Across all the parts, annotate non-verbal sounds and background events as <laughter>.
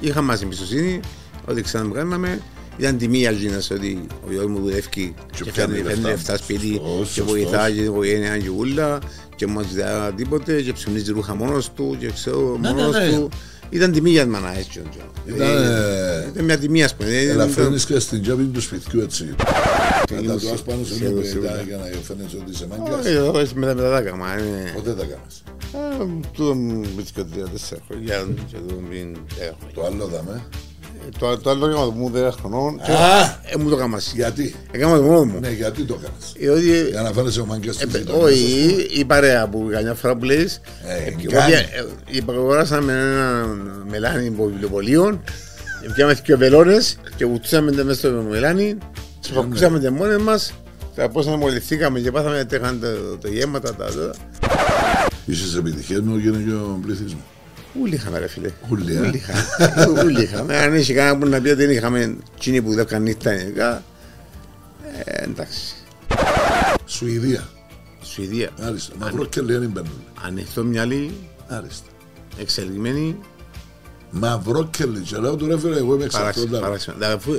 είχα μας εμπιστοσύνη ότι ξαναμκάναμε. Ήταν τιμή για Αλγίνας ότι ο γιος μου δουλεύει Και και πιάνει φέρνει λεφτά. λεφτά σπίτι Σωστός, και σωστός. βοηθάει και την οικογένεια και ούλα και μας ζητά τίποτε και ψωνίζει ρούχα μόνος του και ξέρω Ναι, μόνος ναι, ναι. του. Ήταν τιμή για μάνα έτσι. Ήταν, Ε, ε, Ήταν μια τιμή ας πούμε. Δεν- Ελαφρύνεις και στην τσέπη του σπιτιού έτσι. Να τα Σίγουρα, του πάνω σε σίγουρα, μια σίγουρα. πεντά για να φαίνεσαι ότι είσαι Όχι, μάγκας. εδώ, έτσι, μετά μετά τα κάμα. ε. Ποτέ τα κάνεις. Ε, Τούτο μου βρίσκω τρία-τέσσερα χρόνια και εδώ μην δέκα χρόνια. Το άλλο δαμε. Ε, Το το άλλο έκανα το μου δέκα χρονών και Α! ε, μου το έκανα εσύ. Γιατί; Έκανα το μόνο μου. Ναι, γιατί το κάνεις. Ε, ότι- Για να φαίνεσαι ο μάγκας ε, της παι- γειτονιάς, Όχι, ας πούμε. η παρέα που καμιά φορά που λες Ε, ε, κάνει. ε, ε, υπαγοράσαμε ένα μελάνι από βιβλιοπολίων Πιάμε και βελόνες και βουτούσαμε τα μέσα στο μελάνι και Ναι. φακούσαμε τα μόνες μας τα πώς αναμολυθήκαμε και πάθαμε τέχαν το, το γέμματα τα τα Είσαι επιτυχίες με το γενικό πληθυσμό. Ούλοι είχαμε ρε φίλε Ούλοι, ε. Ούλοι είχαμε. Ούλοι είχαμε Αν είχε κανένα που να πει ότι δεν είχαμε Τσίνοι που δουλεύκαν νύχτα γενικά ε, Εντάξει Σουηδία. Σουηδία Άριστα. Μαυρό και λέει δεν μπαίνουν. Ανοιχτό μυαλί Άριστα. Εξελιγμένη Μαυρό και λέει. Και λέω του ρε φίλε, εγώ είμαι παράξενο. εξαρτώτα. παράξενο. Δηλαδή, αφού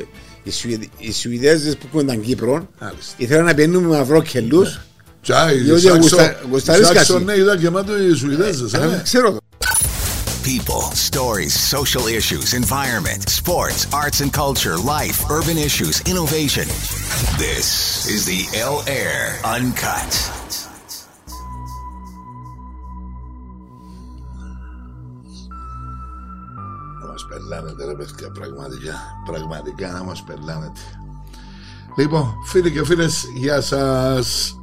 οι Σουηδ- Οι Σουηδέζες που ήταν Κύπρο Άριστα. ήθελαν να πιένουν με μαυρό κελούς Τσάι, Διότι Σάξο. γουστα- γουστάρεις Σάξο, κάτι. ναι, ήταν γεμάτο οι Σουηδέζες. Ε, ε. Ξέρω το People, stories, social issues, environment, sports, arts and culture, life, urban issues, innovation. This is the L Air Uncut. Να μας πελάνετε ρε παιδιά, πραγματικά. Πραγματικά να μας πελάνετε. Λοιπόν, φίλοι και φίλες, γεια σας.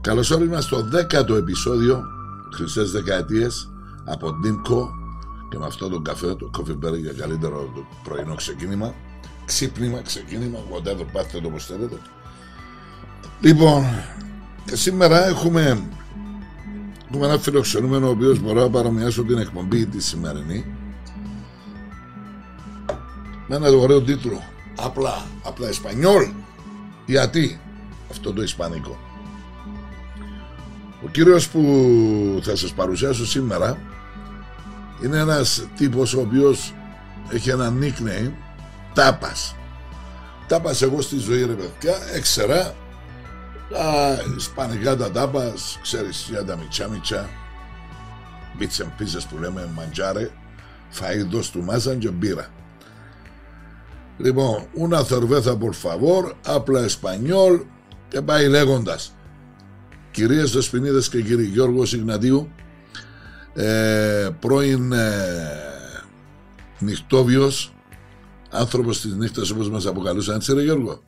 Καλώς όρισμα στο δέκατο επεισόδιο Χρυσές Δεκαετίες από Ντίμκο και με αυτό το καφέ, το coffee berry για καλύτερο το πρωινό ξεκίνημα. Ξύπνημα, ξεκίνημα, whatever, πάτε το όπως θέλετε. Λοιπόν, και σήμερα έχουμε, έχουμε ένα φιλοξενούμενο ο οποίος μπορώ να παρομοιάσω την εκπομπή τη σημερινή με ένα ωραίο τίτλο. Απλά, απλά Ισπανιόλ. Γιατί αυτό το Ισπανικό. Ο κύριος που θα σας παρουσιάσω σήμερα είναι ένας τύπος ο οποίος έχει ένα nickname Τάπας. Τάπας εγώ στη ζωή ρε παιδιά έξερα τα ισπανικά τα τάπας ξέρεις για τα μιτσά μιτσά bits and pieces που λέμε μαντζάρε φαΐδος του μάζαν και μπύρα Λοιπόν, una cerveza por favor, απλά Εσπανιόλ και πάει λέγοντας. Κυρίες Δεσποινίδες και κύριοι Γιώργος Ιγνατίου, ε, πρώην ε, νυχτόβιος, άνθρωπος της νύχτας όπως μας αποκαλούσαν, έτσι ρε Γιώργο,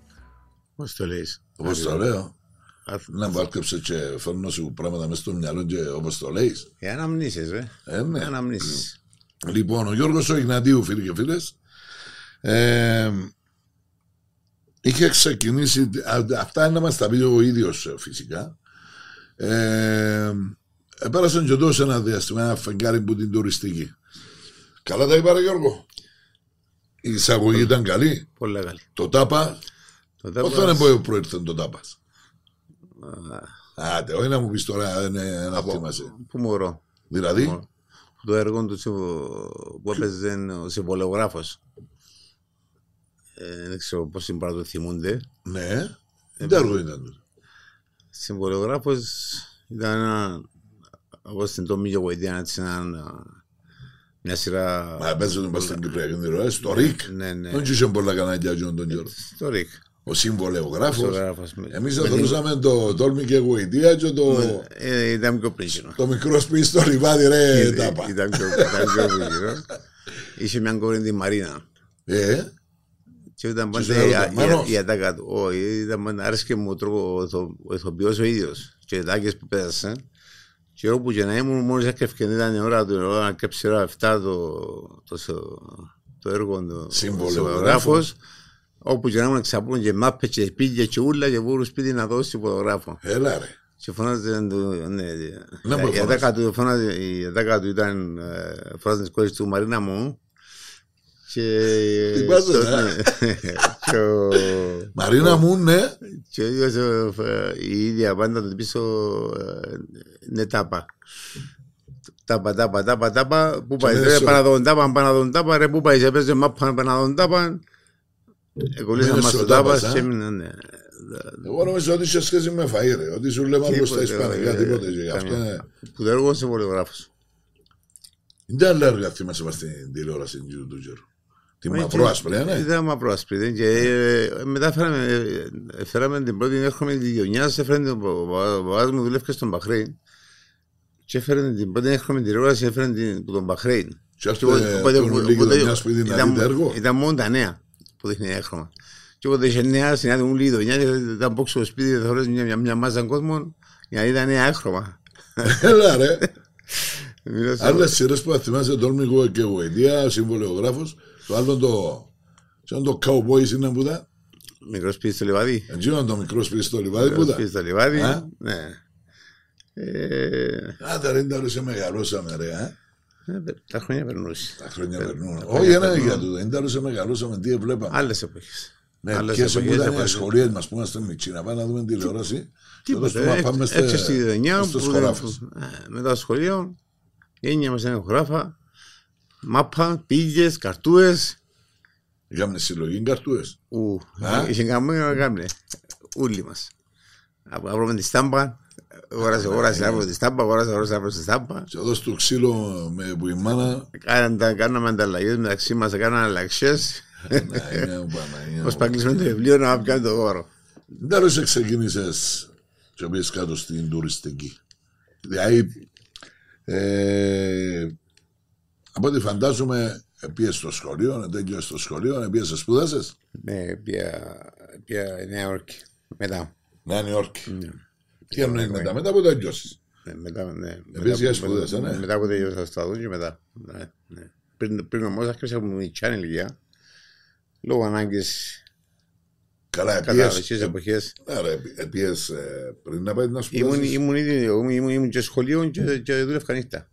Πώς το λες; Όπως το λέω. Αθ- Να βάρκεψε και φέρνω σου πράγματα μέσα στο μυαλό και όπως το λέεις. Οι αναμνήσεις ρε Ε, ναι. Οι αναμνήσεις Λοιπόν, ο Γιώργος ο Ιγνατίου, φίλοι και φίλες, ε, είχε ξεκινήσει, α- αυτά είναι να μας τα πει ο ίδιος ε, φυσικά, ε, πέρασαν και εδώ σε ένα διάστημα, ένα φεγγάρι που την τουριστική. Καλά τα είπα ρε Γιώργο. Η εισαγωγή ήταν καλή. Πολύ καλή Το τάπα, Το πώς τάπας- θα είναι που προήρθε το τάπας; Άντε, όχι να μου πεις τώρα είναι ένα θυμάσαι. Πού μωρώ; Δηλαδή, Το έργο του συμβο- που έπαιζε ο συμβολογράφος ε, Δεν ξέρω πώς είναι πάρα το θυμούνται ναι, τι έργο ήταν τότε; Συμβολογράφος ήταν ένα όπως στην Τόμη και Γοητιάν έτσι ένα μια σειρά Μα παίζουν μπας στην Κυπριακή Νηροέ, στο ΡΙΚ. Ναι, ναι. Δεν είχε πολλά κανάλια για τον Γιώργο. στο ΡΙΚ Ο συμβολεογράφος. Συμβολιογράφος με- Εμείς με θα την- θεωρούσαμε το Τόλμη και Γοητεία και το, Ε, Ήταν πιο πρίσινο το μικρό σπίτι στο λιβάδι ρε Ε, τάπα. Ήταν πιο ήταν πιο πρίσινο Είχε μια κόρη τη Μαρίνα Ε, Και ήταν Και πάντα σου η- ερωτευμένος. η- η ατάκα του. Όχι, ήταν πάντα άρεσε μου ο τρόπο ο ηθο- ο ηθοποιός ο ίδιος. Και οι τάκες που πέρασαν. Και όπου και να ήμουν μόλις έκρευκε ήταν η ώρα του, η ώρα να κρέψει η ώρα 7 το, το, το, το έργο του Συμβολιογράφος. συμβολιογράφος. Όπου και να ήμουν ξαπούν και μάπε και σπίτια και ούλα και βούρου σπίτι να δώσει φωτογράφο. έλα ρε. Και φωνάζε του, ναι, Να μου η φωνάζει. ατάκα του, φωνάζε, η ατάκα του ήταν ε, φωνάζε τις κόρες του Μαρίνα μου και... Τι πάθαινε, στο- ε; ναι. και ο- Μαρίνα μου, ναι. και ο ίδιος, ε, η ίδια πάντα του πίσω ε, είναι τάπα. Τάπα, τάπα, τάπα, τάπα. Πού πάει, Και ρε, μέσω. Παναδόν τάπα, Παναδόν τάπα, ρε, πού πάει, σε παίζει μάπα, Παναδόν τάπα. Εκολλήσαμε Μείνες μας στο το τάπα τάπας, και α. έμεινε, ναι. Εγώ νομίζω ότι είχε σχέση με φαΐ ρε. Ότι σου λέμε άλλο στα Τίποτε, Ισπανικά, ε, τίποτε. και γι' Αυτό καμία. είναι. Που το έργο είσαι πολυγράφος. Δεν άλλα έργα θυμάσαι μας στην τηλεόραση του του καιρού. Τη μαυρό-άσπρη, ε, ναι. Ήταν μαύρο άσπρη. δεν- Και ε, μετά φέραμε, ε, φέραμε την πρώτη έρχομαι τη γειτονιά, έφερε την ο παπάς μου δουλεύει στον Μπαχρέιν. Και έφερε την πρώτη έρχομαι τηλεόραση, έφερε την από τον Μπαχρέιν. Και αυτό Οπότε- οπότε- τον οπότε- λίγη γειτονιάς που είδε να ήταν- δείτε έργο. Ήταν μόνο τα νέα που δείχνει έχρωμα. Και όποτε είχε νέα, συνάδει μου λίγη γειτονιά, και ήταν πόξω στο σπίτι, θα θωρείς μια, μια, μια μάζα κόσμο, για να είδα νέα έχρωμα. Έλα ρε. Μιλώ σε- Άλλες σειρές που θα θυμάσαι Τόλμη και Γοητεία, συμβολιογράφος. Το άλλο το... Σαν το Cowboys είναι που ήταν. Μικρός σπίτι στο λιβάδι. Έτσι είναι το μικρός σπίτι στο λιβάδι που Μικρός ήταν; σπίτι στο λιβάδι. Α; Ναι. Ε, Άντε ρε, δεν σε μεγαλώσαμε ρε. ε. Ε, Τα χρόνια περνούσε. Τα χρόνια περνούν. τα Όχι, ένα περνούν. για το. Δεν σε μεγαλώσαμε, τι βλέπαμε. Άλλες εποχές. Ναι, ποιες που ήταν οι σχολείες μας που είμαστε μικροί, να πάμε να δούμε τηλεόραση. και εδώ στο να πάμε Έτσι στη γειτονιά στους που χωράφους. ε, μετά το σχολείο γένια μας ένα χωράφα μάπα, πήγες, καρτούες Είχαμε συλλογή καρτούες. ου, Α. είχε καμία να κάνουμε όλοι μας Αύρωμε τη στάμπα Αγόρασε, αγόρασε, αύριο τη στάμπα, αγόρασε, αγόρασε, αύριο τη στάμπα. Και εδώ στο ξύλο με, που η μάνα. Κάναμε, κάναμε ανταλλαγές μεταξύ μας, κάναμε αλλαξές. Παναγία μου, Παναγία Ως μου. παγκλεισμένο το βιβλίο να πιάνει το γόρο. Δεν ρωτήσε ξεκίνησες και πήγες κάτω στην τουριστική. Δηλαδή, ε, από ό,τι φαντάζομαι, πήγες στο σχολείο, τέλειωσες στο σχολείο, πήγες σπούδασες. Ναι, πια, πια Νέα Υόρκη. Μετά. Νέα Νιόρκη. Ναι. Τι εννοείς μετά, μετά που τελειώσεις; Ναι, μετά, ναι. Επίσης για Μετά- σπουδές, ε, ναι. Μετά από τελειώσα στο στρατό και μετά. Ναι, ναι. Πριν, πριν όμως άρχισα από μικρή ηλικία. Λόγω ανάγκης Καλά, κατάλαβες πήγες, τις εποχές. άρα, ε, πήγες ε, πριν να πάει να Ήμουν, σπουδάσεις. ήμουν, ήδη, ήμουν, ήμουν, ήμουν και σχολείο και, και δούλευκα νύχτα.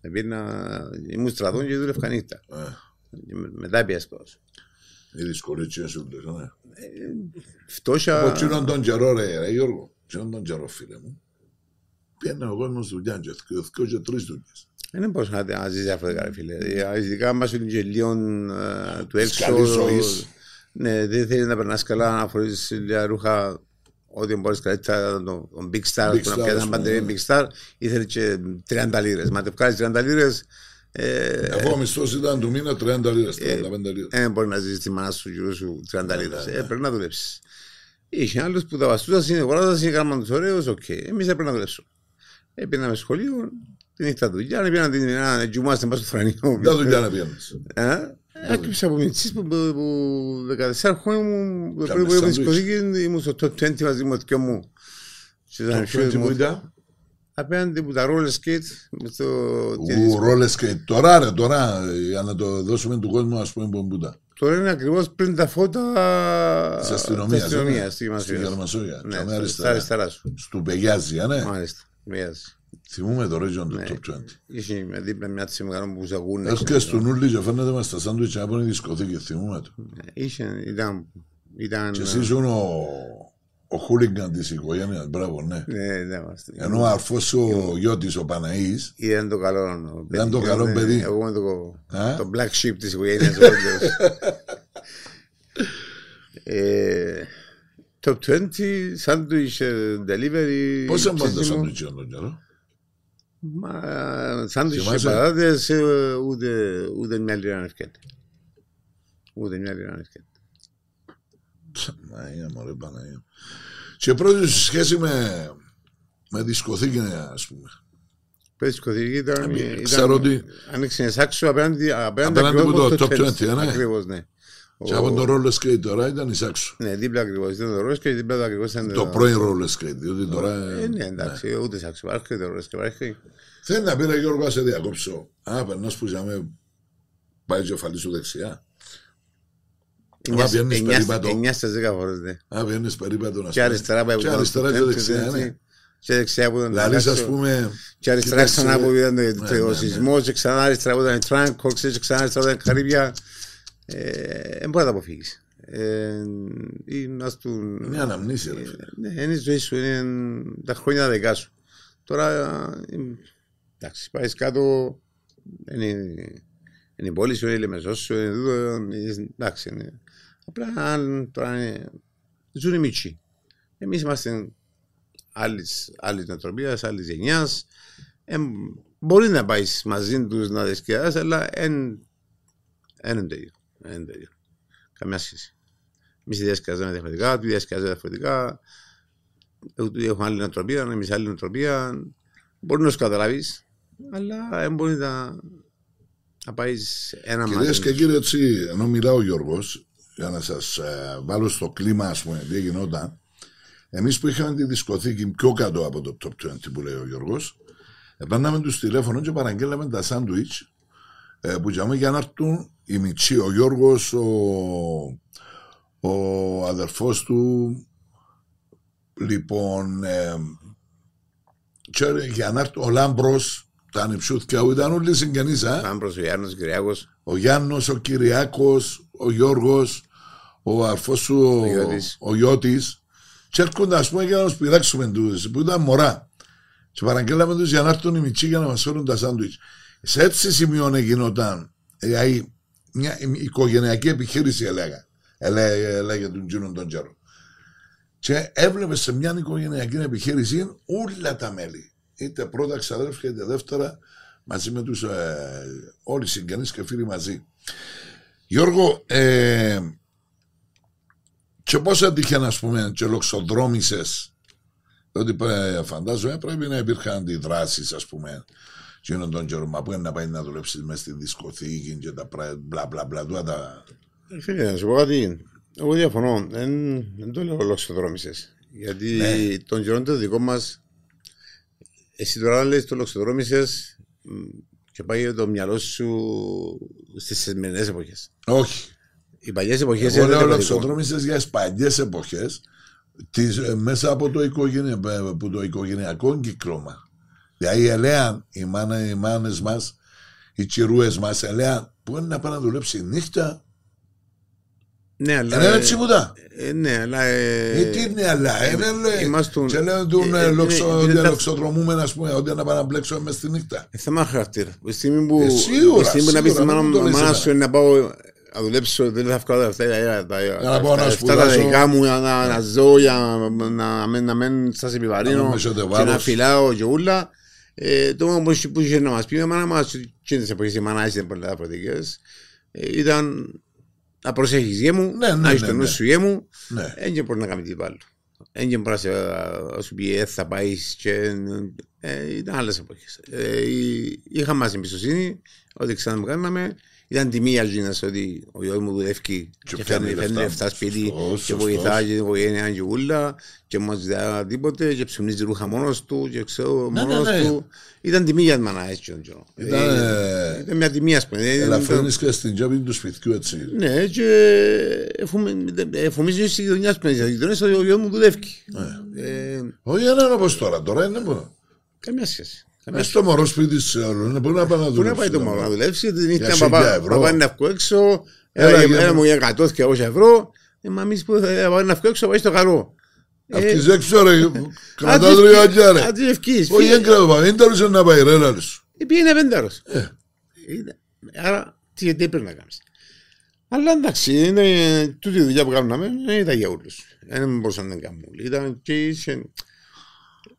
Επίνα, ήμουν στρατών και δούλευκα νύχτα. Ε, Και με- μετά πήγα σπουδάσω. Οι δυσκολίες σου λες, ναι. Φτώχεια, Από εκείνον τον καιρό ρε, ρε Γιώργο, εκείνον τον καιρό φίλε μου. Πήγαινε ο κόσμος δουλειά και δύο δύο και τρεις δουλειές. δεν μπορούσα να, να ζήσει διαφορετικά, ρε φίλε. Ε, Ειδικά μας είναι και λίγο ε, του έξω. καλής ζωής. Ναι, δεν θέλεις να περνάς καλά, να φορείς λίγα ρούχα, ό,τι μπορείς καλύτερα, τον, τον Big Star, Big που να Star, πιάσεις ας ένα πούμε, παντελή ναι. Big Star, ήθελε και 30 λίρες. Μα τε βγάλεις 30 λίρες, ε, Αφού ο μισθός ήταν του μήνα 30 λίρες, 35 λίρες. δεν μπορεί να ζήσεις τη μάνα σου, γύρω σου 30 λίρες. ναι, Ε, πρέπει να δουλέψεις. Είχε άλλους που τα βαστούσαν, συνεχωράζαν, συνεχάρμαν τους ωραίους, οκ. Εμείς έπρεπε να δουλέψουμε. Έπαιρναμε σχολείο, την νύχτα δουλειά, πήγαμε την να τζουμάστε πάνω στο φρανείο. Δεν δουλειά να πιένεις. Ε, Άκουσα από μητσής που, που, που 14 χρόνια μου, το Κάμε πρώτο που ήμουν σάντουιτς. δισκοθήκη, ήμουν στο top 20 μαζί με δυο μου. Και ήταν Το φίλος πρώτο που μου. ήταν; Απέναντι που τα roller skate, με το... Ου, ρόλες και τώρα ρε, τώρα, ε, για να το δώσουμε του κόσμου, ας πούμε, που ήταν. Τώρα είναι ακριβώς πριν τα φώτα Της αστυνομίας. της ε, αστυνομίας, στη Στη Γερμανία. Γερμασόγεια. Ναι, Καμία στα αριστερά. αριστερά σου. Στου Πεγιάζη, α, ναι. Μάλιστα, μοιάζει. Θυμούμε το region Ναι. του Top 20. Είχε με δίπλα μια της μεγάλων που ζαγούν. Έρχεται στον Ούλη και φαίνεται μας τα σάντουιτς από είναι δισκοθήκη, θυμούμε το. Είχε, ήταν... ήταν Και εσύ ήσουν ο, ο χούλιγκαν της οικογένειας, μπράβο, ναι. ναι, ναι, είμαστε. Ενώ ο αρφός ο γιώτης, ο Παναής, Ήταν το καλό. Ήταν το καλό Ναι, παιδί. Εγώ είμαι το, Α; το black sheep της οικογένειας. ο όντως. <laughs> ε, top 20, sandwich ε, delivery. πώς έμπαν τα ψήσιμο. σάντουιτς για τον καιρό; Μα sandwich και Θυμάσαι; πατάτες ε, ούτε, ούτε μια λίρα να ευκαιρία. Ούτε μια λίρα να ευκαιρία. Παναγία, μωρέ Παναγία. Και πρώτη σου σχέση με, με δισκοθήκη, ας πούμε. Πες σκοθήκη ήταν... Ε, ήταν- ξέρω ότι- Άνοιξε σάξο απέναντι, απέναντι, Απέναντι ακριβώς από το στο top 20, ε, ναι. Ακριβώς, ναι. Και Ο- από το roller skate τώρα ήταν η Σάξο. Ναι, δίπλα ακριβώς. Ήταν το ροζ και δίπλα το ακριβώς ήταν Το πρώην roller skate, διότι τώρα... Ε, ναι, εντάξει, ούτε σάξο υπάρχει, ούτε ροζ και υπάρχει. Θέλει να πει ρε Γιώργο, να σε διακόψω. Α, περνάς που είχαμε πάει κεφαλής σου δεξιά. Εννιά- βγαίνεις εννιά- περίπατο. εννιά στις δέκα φορές, ναι. Α, βγαίνεις περίπατο να Και σπάει. αριστερά πάει Και από αριστερά και δεξιά, ναι. Και δεξιά που ήταν το Δηλαδή, ας σάξο. πούμε... Και αριστερά κοίταξε, ξανά που ήταν ναι, το- ναι, ο ναι. σεισμός και ξανά αριστερά που ήταν η Τράνκοξ και ξανά αριστερά που ήταν η Καρύβια. Ε, Δεν μπορεί να τα αποφύγεις. Ε, ή να σου... Μια αναμνήση, ρε φίλε. Ναι, είναι η ζωή σου, είναι τα χρόνια τα δικά σου. Τώρα ε, Εντάξει, πάεις κάτω. Είναι, είναι η πόλη σου, είναι η Λεμεσό σου, είναι εδώ. είναι- Εντάξει, είναι. Απλά αν τώρα είναι. Ζουν οι μίτσοι. Εμείς είμαστε άλλη άλλης νοοτροπίας, άλλης γενιάς. μπορεί να πάεις μαζί τους να διασκεδάσει, αλλά δεν είναι το ίδιο. Εν είναι το ίδιο. Καμιά σχέση. Εμείς διασκεδάζουμε διαφορετικά, του διασκεδάζουμε διαφορετικά. Ούτε έχουμε άλλη νοοτροπία, εμείς άλλη νοοτροπία. Μπορεί να σου καταλάβεις, αλλά δεν μπορεί να, να πάεις ένα Κυρίες μαζί. και τους. κύριοι, έτσι, ενώ μιλάω ο Γιώργος, για να σας βάλω στο κλίμα, ας πούμε, τι γινόταν, εμείς που είχαμε τη δισκοθήκη πιο κάτω από το top 20 που λέει ο Γιώργος, επάναμε τους τηλέφωνο και παραγγέλαμε τα σάντουιτ ε, που τζάμε για να έρθουν οι μητσοί, ο Γιώργος, ο, ο αδερφός του. Λοιπόν, ε, και για να έρθει ο Λάμπρος, τα ανυψούθηκια, ήταν όλοι συγγενείς, α. Πάμε προς ο Γιάννος Κυριάκος, Ο Γιάννος, ο Κυριάκος, ο Γιώργος, ο αρφός σου, ο, Ιώτης. ο Ιώτης. Και έρχονται ας πούμε για να τους πειράξουμε τους, που ήταν μωρά. Και παραγγέλαμε τους για να έρθουν οι μητσοί για να μας φέρουν τα σάντουιτς. Σε έτσι σημείο γινόταν δηλαδή, μια οικογενειακή επιχείρηση έλεγα. Έλεγε, έλεγε τον Τζίνον τον Τζέρο. Και έβλεπε σε μια οικογενειακή επιχείρηση όλα τα μέλη. Είτε πρώτα ξαδέρφια είτε δεύτερα μαζί με τους ε, όλοι οι συγγενείς και φίλοι μαζί. Γιώργο, ε, και πώς έτυχε να πούμε και λοξοδρόμησες ότι ε, φαντάζομαι πρέπει να υπήρχαν αντιδράσεις ας πούμε εκείνον τον καιρό, μα πού είναι να πάει να δουλέψει μέσα στη δισκοθήκη και τα πρά- μπλα μπλα μπλα τούτα τα... Φίλε, να σου πω κάτι. Εγώ διαφωνώ. Δεν, δεν το λέω λοξοδρόμησες. Γιατί Ναι. τον καιρό το δικό μας. Εσύ τώρα λες το λοξοδρόμησες μ, και πάει το μυαλό σου στις σημερινές εποχές. Όχι. Οι παλιές εποχές Εγώ λέω λοξοδρόμησες για τις παλιές εποχές τις, ε, μέσα από το, οικογενεια, ε, από το οικογενειακό κύκλωμα. Δηλαδή ελέαν οι, μάνα, οι μάνες μας, οι τσιρούες μας ελέαν που είναι να πάνε να δουλέψει νύχτα. Ναι, αλλά. Δεν είναι έτσι πουτά. ε, ναι, αλλά. ε, Ε, τι είναι αλλά, ε, δεν λέει. Είμαστον- Και λένε του ε, ε, λοξο, είναι- ότι είναι τα- λοξοδρομούμε, ας πούμε, ότι να πάνε να μπλέξουμε μες στη νύχτα. Ε, θέμα χαρακτήρα. Η στιγμή που, Ε, σίγουρα, η στιγμή που να πεις στη σίγουρα, μάνα, μην το λες μάνα εμένα. σου είναι να πάω να δουλέψω, δεν θα βγάλω αυτά τα- τα- Για να πάω να τα- αυτά τα σπουδάσω. δικά μου, να, να, να ζω, για να, να, μην- να μην σας Να επιβαρύνω μην μεσότε και βάρος. να φυλάω και ούλα. Ε, το μόνο που είχε- που είχε να μας πει η μάνα μας, και τις εποχές η μάνα ήταν πολλά διαφορετικές, ε, ήταν να προσέχεις γέ μου, Ναι, ναι, να έχεις ναι, το νου ναι. σου γέ μου, Ναι. δεν και μπορεί να κάνει τίποτα άλλο. Δεν και μπορεί να σε- να σου πει «Ε, θα πάεις και ε, ήταν άλλες εποχές. Ε, εί- είχα μας εμπιστοσύνη ότι ξανά μου κάναμε. Ήταν τιμή για εκείνες ότι ο γιος μου δουλεύει Και και πιάνει φέρνει, φέρνει λεφτά. λεφτά σπίτι Σωστός, και σωστός. βοηθάει την οικογένεια και ούλα και μας ζητά τίποτε και ψουμνίζει ρούχα μόνος του και ξέρω Ναι, ναι, μόνος ναι. του. Ήταν τιμή για μάνα έτσι τον καιρό. Ήταν, Ε, ε, Ήταν μια τιμή ας πούμε. Δεν ήταν- Ελαφρύνεις και στην τσέπη του σπιτιού έτσι. ναι, και εφομίζει η γειτονιά που είναι. γειτονές ότι ο γιος μου δουλεύει. Ε, Όχι, δεν είναι όπως τώρα. Τώρα είναι μόνο. Καμιά σχέση. Καμιά Μες στο μωρό σπίτι σε άλλο. Είναι μπορεί να πάει να Πού να δουλέψει. πάει το τώρα. μωρό να δουλεύσει, την νύχτα Για παπά, χίλια ευρώ. παπά να βγω έξω, Έλα, έλα, για έλα να- μου για 100 και 200 ευρώ, ε, μα εμείς που θα πάμε να βγω έξω, πάει στο καλό. Αυτής έξω ρε. <laughs> Κρατάς Άντε τρία ευκείς, χιλιά ρε. άντε ευκείς, Όχι, φίλε. δεν κρατά. Δεν τέλειωσε να πάει ρε λάλη σου. Ε, Πήγαινε πεντάρος. Ε. Ήταν- Άρα, τι τι πρέπει να κάνεις. Αλλά εντάξει, είναι, τούτη η δουλειά που κάνουμε δεν ήταν για όλους. Δεν μπορούσαν να την κάνουν όλοι. Ήταν και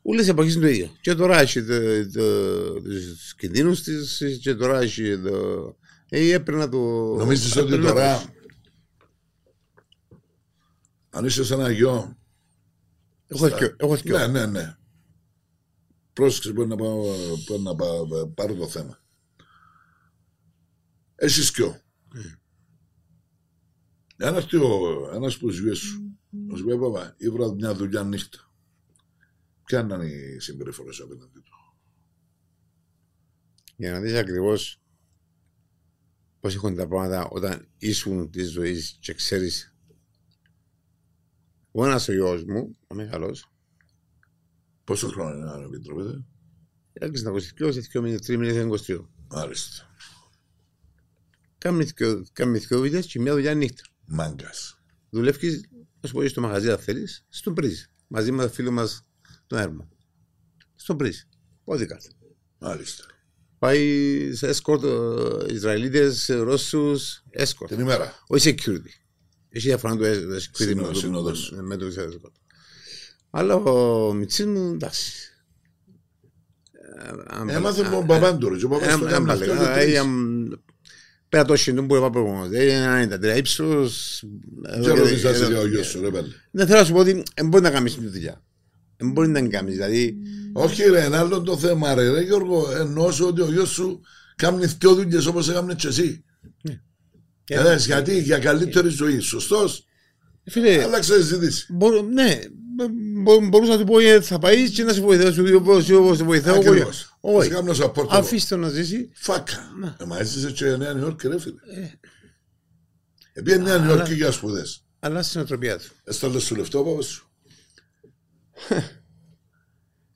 είχε... Όλες οι εποχές είναι το ίδιο. Και τώρα έχει το- το- τους κινδύνους της και τώρα έχει το... Ε, έπρεπε να το... Νομίζεις ότι έπρεπε να τώρα το- αν είσαι σε ένα γιο. Έχω θκυο- Έχω θκυο. Ναι, ναι, ναι. Πρόσεξε μπορεί να, πάω, μπορεί να πάω, πάρω το θέμα. Έχεις σκιο. Ένας έρθει ο- ένας που ζουέ σου. Να σου πει παπά, ήβρα μια δουλειά νύχτα. Ποια είναι η συμπεριφορά σου απέναντι του; Για να δεις ακριβώς πώς έχουν τα πράγματα όταν ήσουν της ζωής και ξέρεις ο ένας ο γιος μου, ο μεγάλος, Πόσο χρόνο είναι αν επιτρέπετε; Άρχισε να 22, σε δύο μήνες, τρεις μήνες είναι 23. Μάλιστα. Κάμε δυο- Κάμε δυο βίδες και μια δουλειά νύχτα. Μάγκας. Δουλεύεις, να σου πω στο μαγαζί αν θέλεις, στον πρίζ. Μαζί με το φίλο μας τον Έρμο. Στον πρίζ. Πότε κάτω. Μάλιστα. Πάει σε escort ε, Ισραηλίτες, ε, Ρώσους, escort. Την ημέρα. Όχι security. Έχει διαφορά το το security Συνο- με το- συνοδός. με το escort. Αλλά ο Μιτσής μου, εντάξει. Ε, αν- Έμαθε α- με τον Παπάντουρο. Και ο Παπάς ε, το ε, έκανε πάλι, αυτό και ε, τρεις. ε, Πέρα το σύντομο που είπα προηγουμένως. Ε, Είναι 93 ύψος. ε, Και ε, ρωτήσασαι ε, για ο ε, γιος σου, ρε πέλε. Ναι, θέλω να σου πω ότι δεν μπορεί να κάνεις την δουλειά. Δεν μπορεί να την κάνεις. Δηλαδή, Όχι ρε, ένα άλλο το θέμα ρε, ρε Γιώργο, εννοώ σου ότι ο γιος σου κάνει δυο δουλειές όπως έκαμε και εσύ. Κατάλαβες, γιατί για καλύτερη ζωή, σωστός, φίλε, άλλαξε συζήτηση. μπορώ- ναι, μπο- μπορούσα να του πω ε, θα πάει και να σε βοηθάω, σου δύο πώς όπως σε βοηθάω. εγώ. Ακριβώς. Όχι. Θα κάνω support εγώ. Αφήστε τον να ζήσει. Φάκα. Ναι. Ε, Μα έζησε και Νέα Νιόρκη ρε φίλε. Ε. Επίε Νέα Νιόρκη για σπουδές. Αλλά στην οτροπία του. Έστειλε σου λεφτό ο παπάς σου.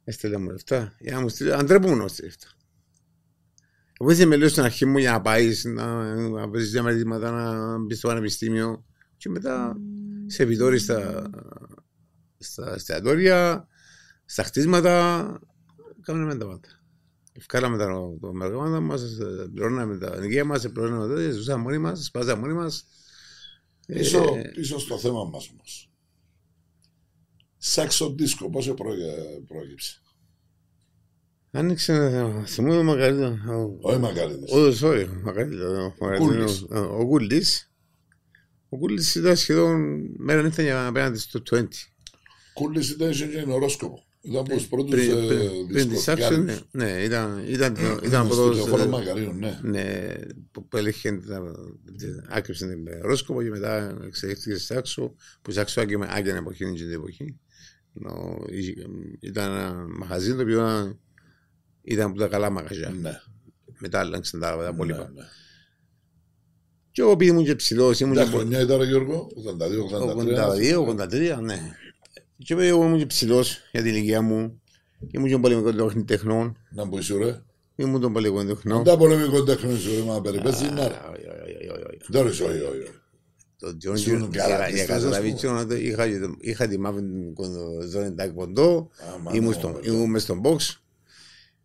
Έστειλε μου λεφτά. Για να μου στείλει. Αν τρέπουμε να στείλει λεφτά. Εγώ ήθελα με λέω στην αρχή μου για να πάεις να, να βρεις διαμερίσματα, να μπεις στο πανεπιστήμιο. Και μετά σε επιτόρει στα, στα εστιατόρια, στα χτίσματα. Κάναμε τα πάντα. Ευκάλαμε τα το μεργάματα μας, πληρώναμε τα νοικία μας, πληρώναμε τα ζούσαμε μόνοι μας, σπάζαμε μόνοι μας. Πίσω, πίσω στο θέμα μας όμως. Σάξο δίσκο, πόσο πρόγε- πρόκειψε. Άνοιξε, θυμούμαι μακαρίτο. Όχι μακαρίτες. Όχι, sorry, μακαρίτο. Κούλης. Ο Κούλης. Ο Κούλης ήταν σχεδόν μέρα νύχτα για απέναντι στο 20. Κούλης ήταν και είναι ορόσκοπο. Ήταν από τους πρώτους Πριν, ε, πριν, πριν της Σάξο, ναι, δισκοφιάδες. ναι, ήταν, ήταν, ήταν από Στο τους, λεωφόρο ε, Μακαρίνου, ναι. ναι, που, που έλεγχε, την- την- άκρυψε την Ρόσκοπο και μετά εξελίχθηκε στη Σάξο, που η Σάξο άγγιανε άγγιανε εποχή, είναι και την εποχή. Ενώ είχε- Ήταν ένα μαγαζί το οποίο ήταν- ήταν από τα καλά μαγαζιά. Ναι, Μετά άλλαξαν τα, τα ναι, υπόλοιπα. ναι. Και εγώ επειδή ήμουν και ψηλός, ήμουν Τα και χρονιά ήταν ρε Γιώργο, 82-83. 82-83, ναι. Και επειδή εγώ ήμουν και ψηλός για την ηλικία μου, ήμουν και πολεμικό τεχν- τεχνών, Να μπω είσαι ρε. ήμουν τον πολεμικό τεχνών. Τα πολεμικό τέχνο σου ρε, μα περιπέτει να ρε. Α, όχι, όχι, όχι, όχι, όχι. Δεν είσαι, όχι, όχι. όχι. Το Τζον Ήσουν Τζον, καλά για- για πιστός, ας καταλαβείς, Τζον, είχα και το- είχα τη μαύρη ζώνη τακποντό, Άμα, ήμουν ναι, στο- βέβαια. ήμουν μες στον box,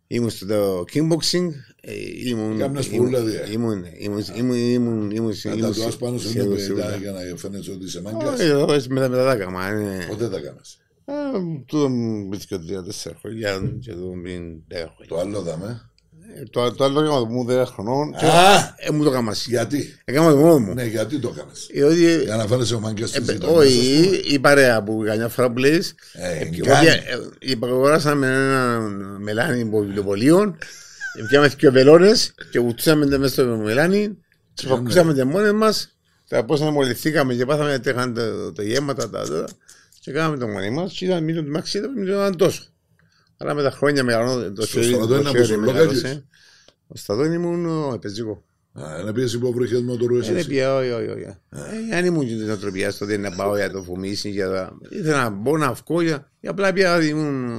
ήμουν στο kickboxing, ε, ήμουν... Κάμνες ήμουν- πολλά δια. Ήμουν, ήμουν, ήμουν, ήμουν, ήμουν, Να ήμουν, τα πάνω σε σχεδόν μια σίγουρα. παιδά για να φαίνεσαι ότι είσαι μάγκας. Όχι, όχι, μετά μετά τα έκανα, είναι- Ποτέ τα κάνεις. Ε, Τούτο μου μπήκε τρία τέσσερα χρόνια και το πριν δέκα χρόνια. Το άλλο δαμε. Ε, Το το άλλο έκανα το μου δέκα χρονών και Α, ε, μου το έκανα μαζί. γιατί. Έκανα το μόνο μου. Ναι, γιατί το κάνεις. Ε, ότι- Για να φαίνεσαι ο μάγκας της ε, γειτονιάς, Όχι, ας πούμε. η παρέα που καμιά φορά που λες Ε, ε, γκράνι. κάποια- ε, υπαγοράσαμε ένα μελάνι από βιβλιοπωλείων Πιάμε δύο βελόνες και βουτούσαμε τα μέσα στο μελάνι και πακούσαμε τα μόνες μας τα πώς αναμολυθήκαμε και πάθαμε τέχαν το, το γέμματα τα τώρα και κάναμε το μόνοι μας και ήταν μήνυμα του μαξί ήταν τόσο. Αλλά με τα χρόνια μεγαλώνω το Στο χέρι στρατό είναι το από χέρι στους μεγάλωσε. Λοκάκης. Ο στρατός ήμουν ο πεζικό. Α, Είναι πίεση που βρήκες με το ρούες Είναι εσύ. πια, όχι, όχι, όχι. Ε, Αν ήμουν και την οτροπία στο δεν να πάω για το φουμίσι, για τα... Ήθελα να μπω να βγω για... για απλά πια ήμουν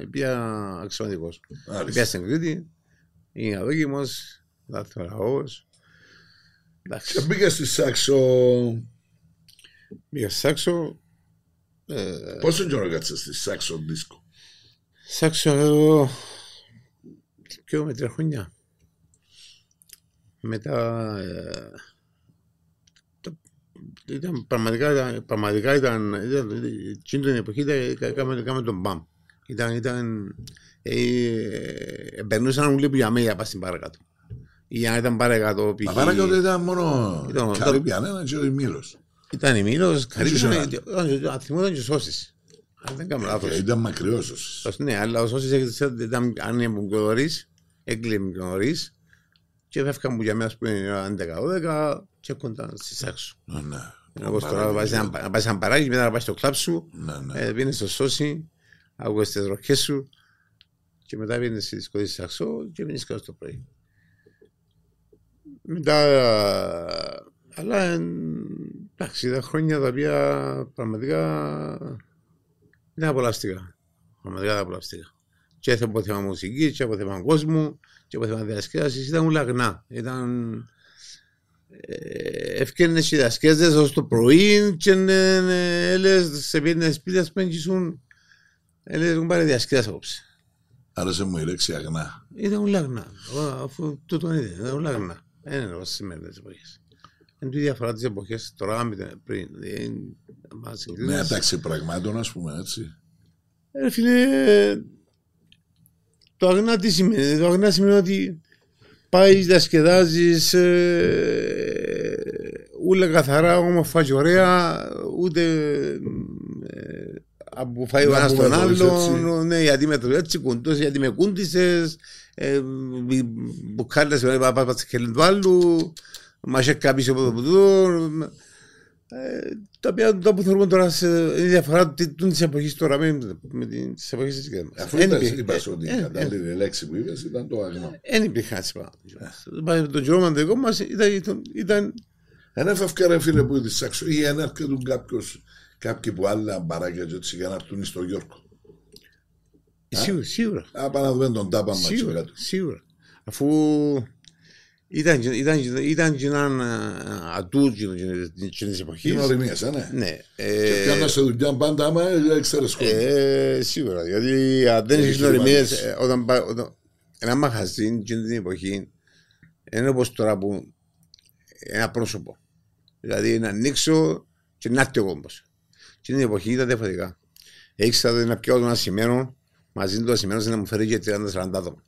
ε, πια αξιωματικός. Μάλιστα. Πια στην Κρήτη, είναι αδόκιμος, δαθμολαγός. Και Εντάξει, μπήκα στη Σάξο. πήγα Σάξο. ε, Πόσο καιρό κάτσε στη Σάξο δίσκο; Σάξο εγώ πιο με τρία χρόνια. Μετά ε, το- ήταν πραγματικά, ήταν- πραγματικά ήταν, ήταν εκείνη την εποχή ήταν, έκαμε, έκαμε τον μπαμ. Ήταν, ήταν ε, περνούσαν όλοι που για μένα για πας στην παρακάτω. Ή αν ήταν παρακάτω π.χ. Τα παρακάτω ήταν μόνο Ήταν- Καρύμπιαν, ένα και ο Μήλος. Ήταν η Μήλος, Ήσουν Καρύμπιαν, αν θυμόταν και σώσεις. Αν δεν κάνω λάθος. Και Ήταν μακριός. Ως- Ναι, αλλά ο Σώσης ήταν, αν ήμουν πιο νωρίς, έκλειε πιο νωρίς και φεύγαν που για μένα που είναι 11-12 και κοντά στη Σάξο. Ναι, ναι. Όπως τώρα να πάεις ένα- να πάεις ένα παράκι, μετά να πάεις στο κλαμπ σου, Ναι, ναι. ε, πίνεις στο Σώση, άκουγες τις ροχές σου και μετά πίνεις στη δισκοτή στη Σάξο και πίνεις κάτω το πρωί. Μετά, αλλά ε, εντάξει, τα χρόνια τα οποία πραγματικά ήταν απολαυστικά. Πραγματικά τα απολαυστικά. Και από θέμα μουσικής, και από θέμα κόσμου, και από θέμα διασκέδασης. Ήταν όλα γνά. Ήταν. Ε, Ευκαιρνε οι διασκέδες ως το πρωί και ε, έλεγες σε πήρνε σπίτια σπέντζησουν έλεγες μου πάρε διασκέδαση απόψε. Άρεσε μου η λέξη αγνά. Ήταν όλα αγνά. Ω, Αφού τούτο είναι, ήταν όλα αγνά. Δεν είναι όπως σημερινές εποχές. Είναι τη διαφορά της εποχές τώρα με την πριν. Δηλαδή, μας Νέα συγκρίνεις. τάξη πραγμάτων, α πούμε έτσι. Ρε φίλε, το αγνά τι σημαίνει. Το αγνά σημαίνει ότι πάει, διασκεδάζεις, ε, ούλα καθαρά, όμορφα και ωραία, ούτε ε, από φάει ο Να ένας πούμε τον το είσαι άλλον, ναι, γιατί με το έτσι κουντός, γιατί με κούντισες, ε, μπουκάλες, ε, πά- πά- πά στη χελή του άλλου, μας έχει κάποιος από το πουδού, ε, τα οποία το που θεωρούμε τώρα σε, είναι η διαφορά της εποχής τώρα με, με τις εποχές της γέμας. Αφού Εν είπες, υπήρχε- είπες ότι η ε, ε, κατάλληλη λέξη που είπες ήταν το αγνό. Δεν υπήρχαν έτσι πράγματα. Το καιρό δικό μας ήταν, ήταν, ήταν Ένα έφευκα ρε φίλε που είδες έξω ή ένα έρχεται κάποιος, κάποιοι που άλλα μπαράκια και έτσι για να έρθουν στο Γιώργο. σίγουρα, σίγουρα, Α, πάμε να δούμε τον τάπα μας και σίγουρα, κάτω. σίγουρα. Αφού ήταν, ήταν, ήταν και έναν ατού της εποχής. Είναι ορεινίες, ε, ναι. Ναι. Και ε, πιάνω σε δουλειά πάντα άμα ξέρεις κόσμο. Ε, σίγουρα, γιατί αν δεν Έχεις έχεις νοημίες, λιβάνεις. ε, όταν, πά- όταν ένα μαχαζί εκείνη την εποχή είναι όπως τώρα που ένα πρόσωπο. Δηλαδή να ανοίξω και να έρθει ο κόμπος. Εκείνη την εποχή ήταν διαφορετικά. Ήξερα ότι να πιάω τον ασημένο, μαζί του ασημένου να μου φέρει και 30-40 άτομα.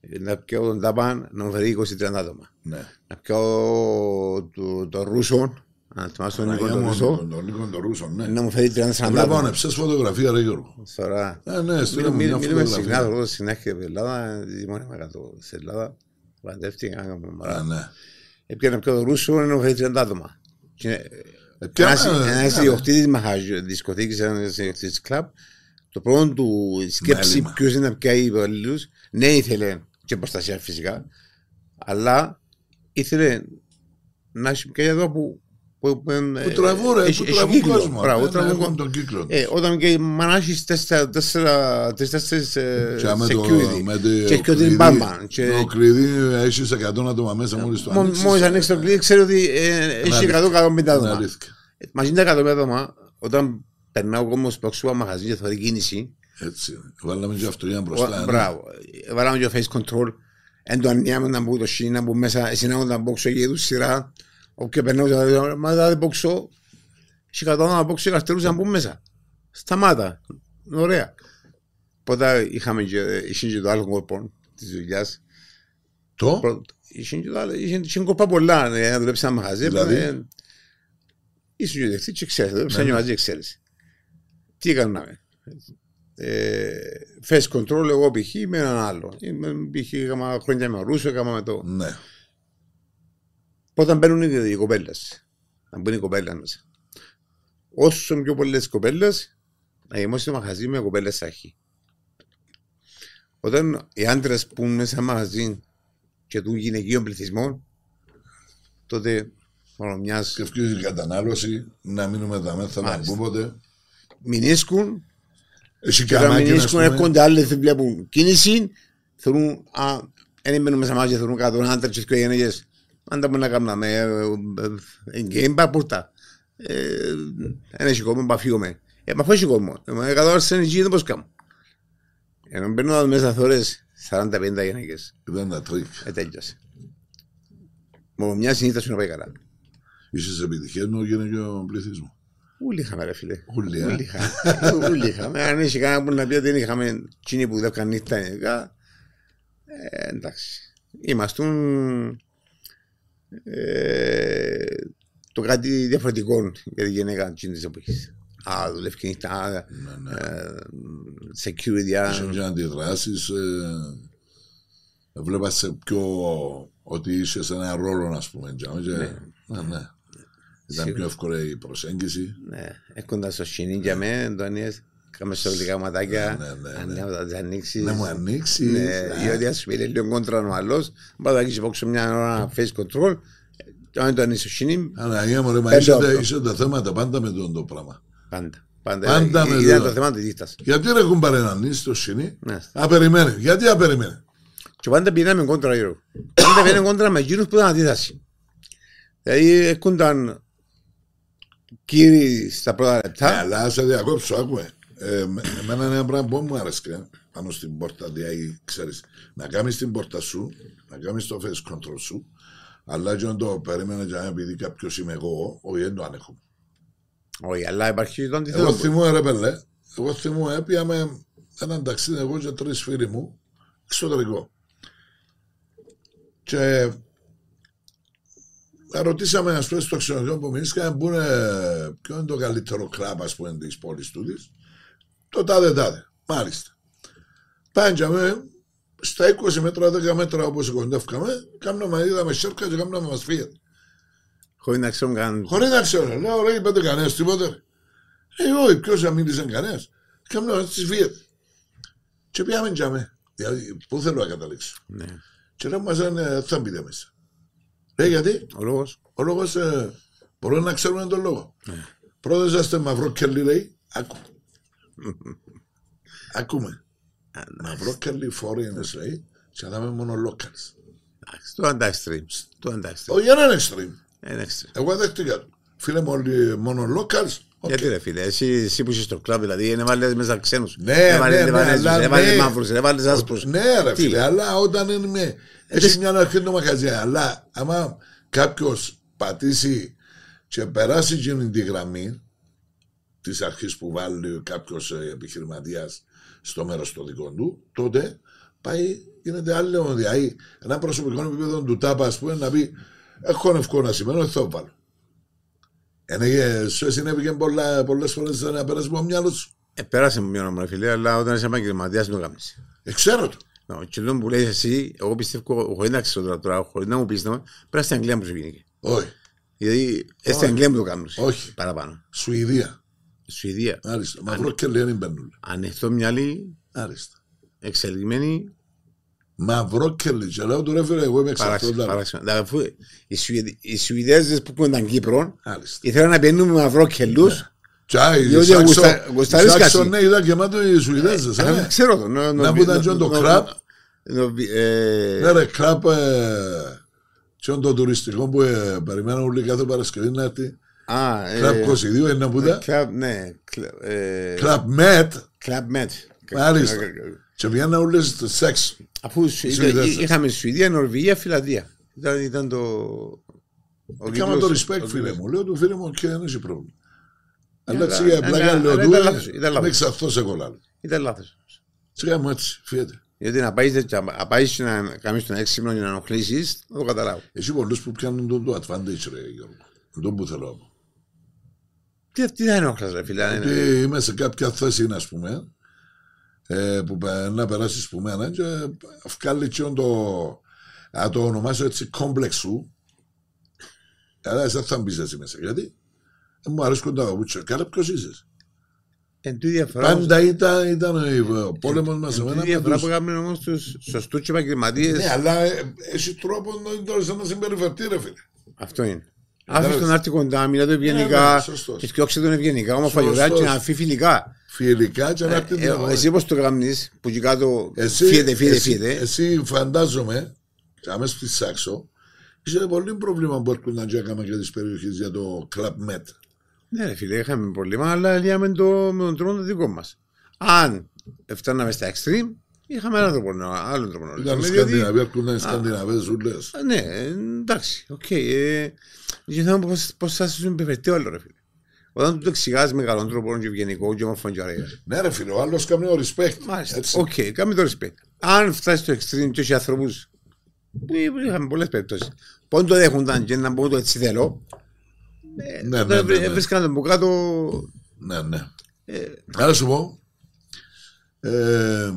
Ε, Να πιάω τον τάπαν να μου φέρει 20-30 άτομα. Ναι. Να πιάω το, το Ρούσο, να θυμάσαι τον Νίκο Παναγία τον μου, Ρούσο, τον- τον Νίκο τον Ρούσον, ναι. να μου φέρει 30-40 Λοιπόν, άτομα. εψες φωτογραφία ρε Γιώργο. Τώρα, Ε, ναι, στείλε μου Μιλούμε μια μιλούμε συχνά, φωτογραφία. εδώ συχνά και από Ελλάδα, δημόνια κάτω στην Ελλάδα. Παντεύτηκα, κάναμε Α, μωρά. ναι. Έπιανα πιο το Ρούσο, ενώ φέρει 30 άτομα. Και Ε, ποια- Ένας ε, ένας ναι, διοκτήτης μαχαζιού, δισκοθήκης, ένας διοκτήτης κλαμπ, το πρώτο του σκέψη Μέλημα. ποιος είναι να πιάει υπαλλήλους, ναι ήθελε και προστασία φυσικά, αλλά ήθελε να έχει πια εδώ που που, που, Που τραβούν, ρε, έχει- που έχει τραβούν κύκλο. κόσμο. Μπράβο, Ναι, να τραβούν έχουν κόσμο. τον κύκλο. Ε, όταν και μανάχεις τέσσερα, τέσσερα, τέσσερις ε, Και με το- security με το και έχει και κλειδί- την μπάμπα και Το κλειδί έχεις 100 άτομα μέσα μόλις το μο- ανοίξεις. μόλις ανοίξεις το κλειδί ξέρει ότι ε, έχει αλήθεια. 100-150 Είναι άτομα. αλήθεια. Ε, Μαζί τα 100 άτομα, όταν περνάω όμως από σούπα μαγαζί και θεωρεί κίνηση, Έτσι. Βάλαμε και αυτό για μπροστά. ο- ναι. μπράβο, ε, βάλαμε και το face control, εν το ανιάμε να μπω το σύνη, να μπω μέσα, εσύ να να μπόξω και του σειρά, όποιο περνάω και θα λέω, μα δεν μπόξω, και κατά να μπόξω και καρτερούς να μπουν μέσα. Σταμάτα, ωραία. Οπότε είχαμε και, είχε και το άλλο κόρπο της δουλειάς, Το; Πρώτο- Είχε και το άλλο, είχε- είχε κόπα πολλά ε, να δουλέψει ένα μαγαζί. Δηλαδή; ε, Ήσουν και δεχτή και ξέρεις, δουλέψαν Ναι, και ναι. μαζί ξέρεις. Τι έκαναμε; Ε, face control εγώ π.χ. με έναν άλλο. Είμαι, π.χ. έκανα χρόνια με Ρούσο, έκανα με το... Ναι. Όταν μπαίνουν οι, οι κοπέλες, να μπουν οι κοπέλες μέσα. Όσο πιο πολλές κοπέλες, να γεμώσει το μαγαζί με κοπέλες θα έχει. Όταν οι άντρες που είναι μέσα στο μαγαζί και του γυναικείων πληθυσμών, τότε μόνο μιας Και ευκαιρίζει η κατανάλωση, να μείνουμε δαμέ, θα Μάλιστα. πούμε πότε. Μηνίσκουν Εσύ και και όταν ανάγκη να μηνίσκουν πούμε. έρχονται άλλοι δεν βλέπουν κίνηση, θεωρούν, α, δεν μπαίνουν μέσα μαγαζί, θεωρούν κάτω έναν άντρα και δύο γυναίκες. Αν τα μπορούμε να κάνουμε, ε, ε, ε, game bar πόρτα. Ένα έχει κόσμο, μπα φύγουμε. Ε, μα αφού έχει κόσμο, ε, μα εκατό ώρες είναι εκεί, δεν πώς κάνω. Ενώ μπαίνουν μέσα θόρες 40-50 γυναίκες. Ήταν τα τρίκ. Ε, τέλειωσε. Μόνο μια συνήθεια σου να πάει καλά. Είσαι επιτυχία μου και ο πληθυσμό. Ούλοι είχαμε ρε φίλε. Ούλοι, ε. Ούλοι είχαμε. Ούλοι είχαμε. Αν είχε κανένα που να πει ότι δεν είχαμε εκείνοι που δουλεύκαν νύχτα ειδικά. Ε, εντάξει. Ήμαστούν ε, το κάτι διαφορετικό για τη γυναίκα εκείνης της εποχής. Α, δουλεύει νύχτα, α, Ναι, ναι. ε, security, α, Είσαι και αντιδράσεις. Ε, βλέπα σε πιο ότι είσαι σε ένα ρόλο, ας πούμε. Και, ναι. ναι. Ήταν πιο εύκολη η προσέγγιση. ναι, έχοντας το σκηνή για μέ, Αντώνιες, κάμε στο γλυκά ματάκια, Ναι, ναι, ναι. αν θα τις ανοίξεις. Να μου ανοίξεις. Ναι, διότι ας πει λίγο κόντρα ο άλλος, μπορεί να έχεις υπόξω μια ώρα face control, και αν το ανοίξει το σκηνή, Αλλά για μου, ρε, μα Πέντε είσαι, όπλο. είσαι τα θέματα πάντα με τον το πράγμα. πάντα. Πάντα, Πάντα με ήταν το- το θέμα της δίκτας. Γιατί ρε έχουν παρενανίσει το σινή; Ναι. Απεριμένει. Γιατί απεριμένει. Και πάντα πήραμε κόντρα γύρω. Πάντα πήραμε κόντρα με εκείνους που ήταν αντίδραση. Δηλαδή έρχονταν κύριοι στα πρώτα Ε, λεπτά, Αλλά σε διακόψω, άκουμε. Ε, με- εμένα είναι ένα πράγμα που μου άρεσε. πάνω στην πόρτα, δηλαδή, ξέρεις, να κάνεις την πόρτα σου, να κάνεις το face control σου, αλλά και αν το περίμενες για να επειδή κάποιος είμαι εγώ, όχι δεν το ανέχομαι. Όχι, αλλά υπάρχει το Εγώ αντιθέτο. θυμούμαι ρε πελέ, εγώ θυμούμαι έπιαμε έναν ταξίδι εγώ και τρεις φίλοι μου εξωτερικό. Και ρωτήσαμε ας πούμε στο ξενοδοχείο που μείνησαμε που είναι, ποιο είναι το καλύτερο κλαμπ ας πούμε της πόλης τούτης. Το τάδε τάδε, μάλιστα. Πάντιαμε στα 20 μέτρα, 10 μέτρα όπως κοντεύκαμε, κάμναμε, είδαμε σέρκα και κάμναμε μας φύγεται. Χωρίς να ξέρουν καν. Χωρίς να ξέρω, λέω ρε, είπατε κανένας τίποτε. ρε. Ε, όχι, ποιος να μίλησε κανένας. Κάμουν να της βίαιτε. Και πήγαμε τζαμέ. Δηλαδή, πού θέλω να καταλήξω. Ναι. Και λέω, μας λένε, θα μπείτε μέσα. Ε, γιατί, Ο λόγος. ο λόγος, ε, μπορούμε να ξέρουμε τον λόγο. Πρώτα είσαστε μαυρό κερλί, λέει, άκου. <laughs> Ακούμε. Μαυρό κερλί foreigners, λέει, και θα είμαι μόνο locals. Εντάξει, Το αντάξτριμ. Το αντάξτριμ. Όχι, έναν extreme. Ένα extreme. Εγώ δέχτηκα το. Φίλε μου, όλοι μόνο locals. Οκ. Γιατί ρε φίλε, εσύ, εσύ που είσαι στο κλαμπ, δηλαδή είναι βάλεις μέσα ξένους. Ναι, δεν βάλει ναι, ναι, Λιβανέζους, αλλά δεν βάλεις ναι. μαύρους, δεν βάλεις άσπρους. Ναι, ρε Τι; φίλε, αλλά όταν είναι με. Έχεις μια αρχή το μαγαζί, αλλά άμα κάποιος πατήσει και περάσει εκείνη τη γραμμή της αρχής που βάλει κάποιος επιχειρηματίας στο μέρος το δικό του, τότε πάει, γίνεται άλλο. Δηλαδή, ένα προσωπικό επίπεδο του τάπα, ας πούμε, να πει: Έχω ευκό να σημαίνω, δεν θα το βάλω. Είναι, σου συνέβη και πολλές φορές να περάσει από το μυαλό σου. Ε, πέρασε μου μια ώρα, φίλε, αλλά όταν είσαι επαγγελματίας δεν το κάνεις. Ε, ξέρω το. No, και λέω που λέει εσύ, εγώ πιστεύω, χωρίς να ξέρω τώρα, τώρα χωρίς να μου πεις, no, πρέπει στην Αγγλία μου σου γίνει. Όχι. Γιατί ε, στην Αγγλία μου το κάνουν. Όχι. Παραπάνω. Σουηδία. Σουηδία. Άριστα. Μαυρό και λέει δεν μπαίνουν. Ανοιχτό μυαλί, Άριστα. εξελιγμένη, Μαυρό και λέει. Και λέω του ρε φίλε, εγώ είμαι εξαρτό. παράξενο. παράξενο. Δηλαδή, αφού οι Σουηδ- Οι Σουηδέζες που πούνταν Κύπρο, Άριστα. ήθελαν να μπαίνουν με μαυρό κελούς. Τσάι, Διότι Σάξο. γουστα- γουστάρεις Σάξο, κάτι. ναι, είδα γεμάτο οι Σουηδέζες. Ε, ε. Ξέρω το. νο- Να νο- που ήταν νο- τζον το νο- κραπ. νο- ε, Ναι ρε, κραπ, ε, και είναι το τουριστικό που ε, περιμένω όλοι κάθε Παρασκευή να έρθει. Α, ε, Κραπ 22 είναι που ήταν. Club, ναι. Club, ε, Κραπ μετ. Club Med. Μάλιστα. Και βγαίνουν όλες στο σεξ. Αφού σου- Σουηδές. ήταν- είχαμε Σουηδία, Νορβηγία, Φιλανδία. Ήταν, ήταν το. ο Κάμα το κύκλος- respect ο φίλε κύκλος. μου. Λέω του φίλε μου και δεν έχει πρόβλημα. Αλλά αλλά- έτσι για αλλά- πλάκα λέω αλλά του, ήταν ε, λάθος, ήταν με λάθος. εξαρθώ σε κολλάλο. Ήταν λάθος. Σιγά μου έτσι, φύγετε. Γιατί να πάεις να πάεις να κάνεις τον έξυπνο για να ενοχλήσεις, να το καταλάβω. Εσύ πολλούς που πιάνουν το, το advantage ρε Γιώργο. Αυτό που θέλω να πω. Τι, τι θα ενοχλάς ρε φίλε. αν είναι- Ότι είμαι σε κάποια θέση, ας πούμε, ε, που πε- να περάσεις που μένα και βγάλει και το, να το ονομάσω έτσι, κόμπλεξ σου. Αλλά εσύ δεν θα μπεις έτσι μέσα. Γιατί δεν μου αρέσκουν τα παπούτσια. Καλά ποιος είσαι. Εν τούτη διαφορά όμως- Πάντα ήταν, ήταν ο πόλεμος μας εν εμένα. τούτη με διαφορά τους- που κάνουμε όμως τους σωστούς και επαγγελματίες. Ναι, αλλά ε, έχει τρόπο να τώρα να συμπεριφερθεί ρε φίλε. Αυτό είναι. Κατάλαβες. Άφησε τον να έρθει κοντά, μιλά του Ναι, ναι, ευγενικά σωστός. και φτιάξε τον ευγενικά, όμορφα γιουρά και να φύγει φιλικά. Φιλικά και να Ε, έρθει ε, την Εσύ πώς το κάνεις, που εκεί κάτω Εσύ, φύγεται, φύγεται, εσύ, φύγεται. εσύ φαντάζομαι, και αμέσως στη Σάξο, είχε πολύ πρόβλημα που έρχονταν να έκαμε για τις περιοχές για το Club Med. Ναι, ρε φίλε, είχαμε πρόβλημα, αλλά λύαμε το με τον τρόπο το δικό μας. Αν φτάναμε στα extreme, είχαμε έναν τρόπο, να- άλλο τρόπο να Ήταν λύσουμε. οι διότι- Σκανδιναβοί, έρχονταν οι Σκανδιναβές ζούλες. Α, Ναι, ε, εντάξει, οκ. ε, Για να δούμε πώς- πώς θα σου συμπεριφερθεί όλο, ρε φίλε. Όταν του το εξηγάς με καλόν τρόπο και ευγενικό και όμορφο και ωραίο. Ναι ρε φίλε, ο άλλος κάνει ο respect. Μάλιστα. Έτσι. Οκ, κάμε το respect. Αν φτάσει στο extreme και έχει ανθρώπου που είχαμε πολλές περιπτώσεις. Πότε το δέχονταν και να πω το έτσι θέλω. Ναι, τότε ναι, ναι, ναι. Βρίσκαν τον από κάτω. Ναι, ναι. ε, Άρα σου πω, ε,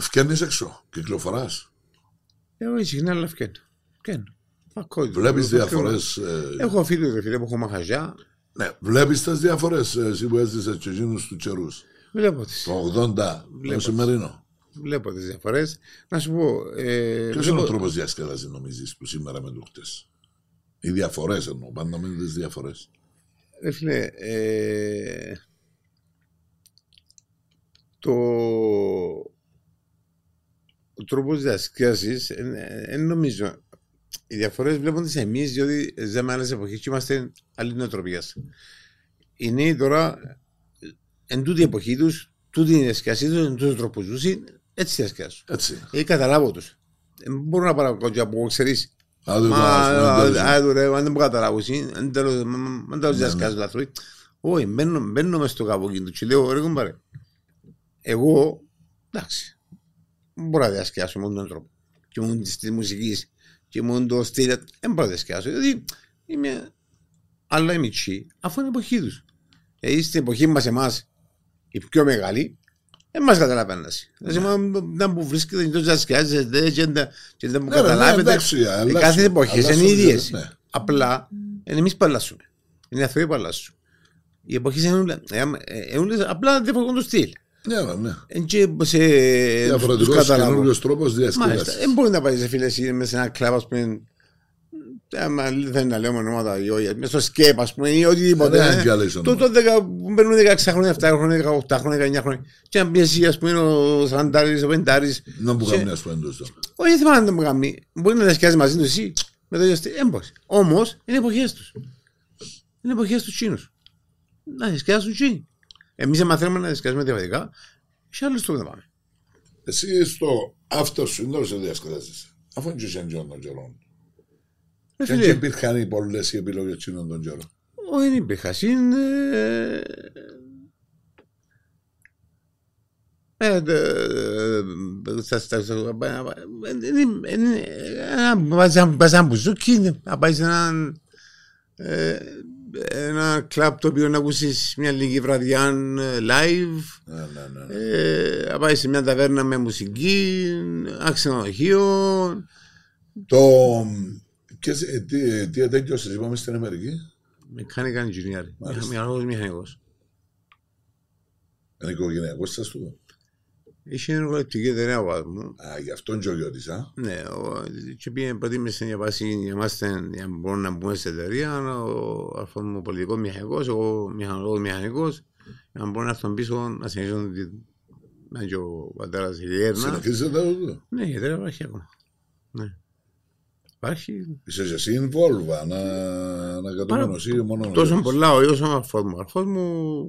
φκένεις έξω, κυκλοφοράς. Εγώ συχνά αλλά φκένω. Φκένω. Ακούω. Βλέπεις Φκένω. διαφορές. ε, Έχω φίλους ρε φίλε που έχω μαχαζιά. Ναι, βλέπεις τις διαφορές ε, εσύ που έζησες και εκείνους τους καιρούς. Βλέπω τις. Το 80, το σημερινό. Βλέπω τις διαφορές. Να σου πω. Ε, Ποιος είναι βλέπω- ο τρόπος διασκέδασης νομίζεις του σήμερα με του χτες; Οι διαφορές εννοώ, πάντα με τις διαφορές. Ρε φίλε, ε, το ο τρόπος διασκέδασης δεν νομίζω οι διαφορές βλέπονται σε εμείς διότι ζούμε άλλες εποχές και είμαστε άλλη νοοτροπίας. Οι νέοι τώρα εν τούτη εποχή τους τούτη είναι η διασκεδασία τους, είναι τούτος τρόπος ζούσι, έτσι διασκεδάσουν. Έτσι. Ε, καταλάβω τους. Ε, μπορώ να παρακολουθώ και από ξέρεις. Α, δεν Μα, το α, α, ρε, αν δεν μπορώ να καταλάβω, εσύ, αν τέλος, μα- μα- αν τέλος Ναι, διασκεδάζουν οι άνθρωποι. Όχι, μπαίνω, μπαίνω μες στο κάπου εκείνο και λέω, ρε κομπάρε, εγώ, εντάξει, μπορώ να διασκεδάσω με τον τρόπο. Και μόνο της της μουσικής και μόνο το στυλ, δεν μπορώ να διασκεδάσω. Δηλαδή, είμαι, αλλά είμαι τσι, αφού είναι η εποχή τους. Δηλαδή, στην εποχή μας εμάς, οι πιο μεγάλοι, δεν μας καταλαβαίνουν. Δηλαδή, όταν που βρίσκεται το διασκεδάζεται και δεν- και δεν μου Ναι, ρε, ναι, καταλάβετε, εντάξει, οι αλλάσουν- κάθε εποχές είναι αλλάσουν, ίδιες. ναι. Απλά είναι εμείς που αλλάσουμε. Είναι οι άνθρωποι που αλλάσουν. Οι εποχές είναι όλα- ε, ε, όλες απλά διαφορετικό το στυλ. Ναι, ρε, ναι. Εν και σε... Διαφορετικός τους καταλάβω. καινούριος τρόπος Μάλιστα. διασκέδασης. Δεν μπορεί να πάει σε φίλες ή μέσα σε ένα κλαμπ, ας πούμε, άμα δεν είναι να λέμε ονόματα ή όχι, μέσα στο σκέπ, ας πούμε, ή οτιδήποτε. Ναι, ε. και άλλες Το ονόματα. το δεκα- που παίρνουν 16 χρόνια, 7 χρόνια, 18 χρόνια, 19 χρόνια. Και αν πιέσει, ας πούμε, ο 40, ο 50. Να μου και- κάνει ας πούμε εντός τώρα. Όχι, δεν θυμάμαι να το μου κάνει. Μπορεί να διασκιάζει μαζί του εσύ με το ίδιο στυλ. Έμπος. Όμως είναι εποχές τους. Είναι εποχές τους Τσίνους. Να διασκιάζουν Τσίνοι. Εμεί μαθαίνουμε να διασκιάζουμε διαφορετικά. Σε άλλου τρόπου να πάμε. Εσύ στο αυτό σου είναι σε διασκεδάσεις. Αφού είναι και σε εντός των καιρών. Ε, Και δεν φίλε, υπήρχαν πολλές οι επιλογές τσίνων των καιρών. όχι, δεν υπήρχα. Είναι. Ε, δε- στα- στα- στα- είναι- είναι- ένα- βάζεις ένα- βάζεις ένα μπουζούκι, να πάει σε έναν ε, ένα κλαμπ το οποίο να ακούσεις μια λίγη βραδιά ε, live Ναι, ναι, ναι. ε, να πάει σε μια ταβέρνα με μουσική ένα ξενοδοχείο Το... Και σε- τι, τι ετέγιωσες, είπαμε στην Αμερική; mechanical engineer Μάλιστα. μηχανικός μηχανικός Είναι οικογενειακός σας του. Είχε εργολεπτική εταιρεία ο παπάς μου Α, γι' αυτόν και ο γιος α. Ναι, ο, και πήγε προτίμησε για βάση για μας την- για να μπορούμε να μπούμε στην εταιρεία ο αρφός μου πολιτικός μηχανικός, εγώ μηχανικός μηχανικός για να μπορούμε να έρθουν πίσω να συνεχίσουν τη- να και ο πατέρας η έρνα. Συνεχίζετε εδώ. Ναι, η εταιρεία υπάρχει ακόμα. Ναι. Υπάρχει Είσαι και εσύ involved, να, να κατούμενος ή μόνο ο τόσο γιος. πολλά ο γιος μου αρφός μου. Ο αρφός μου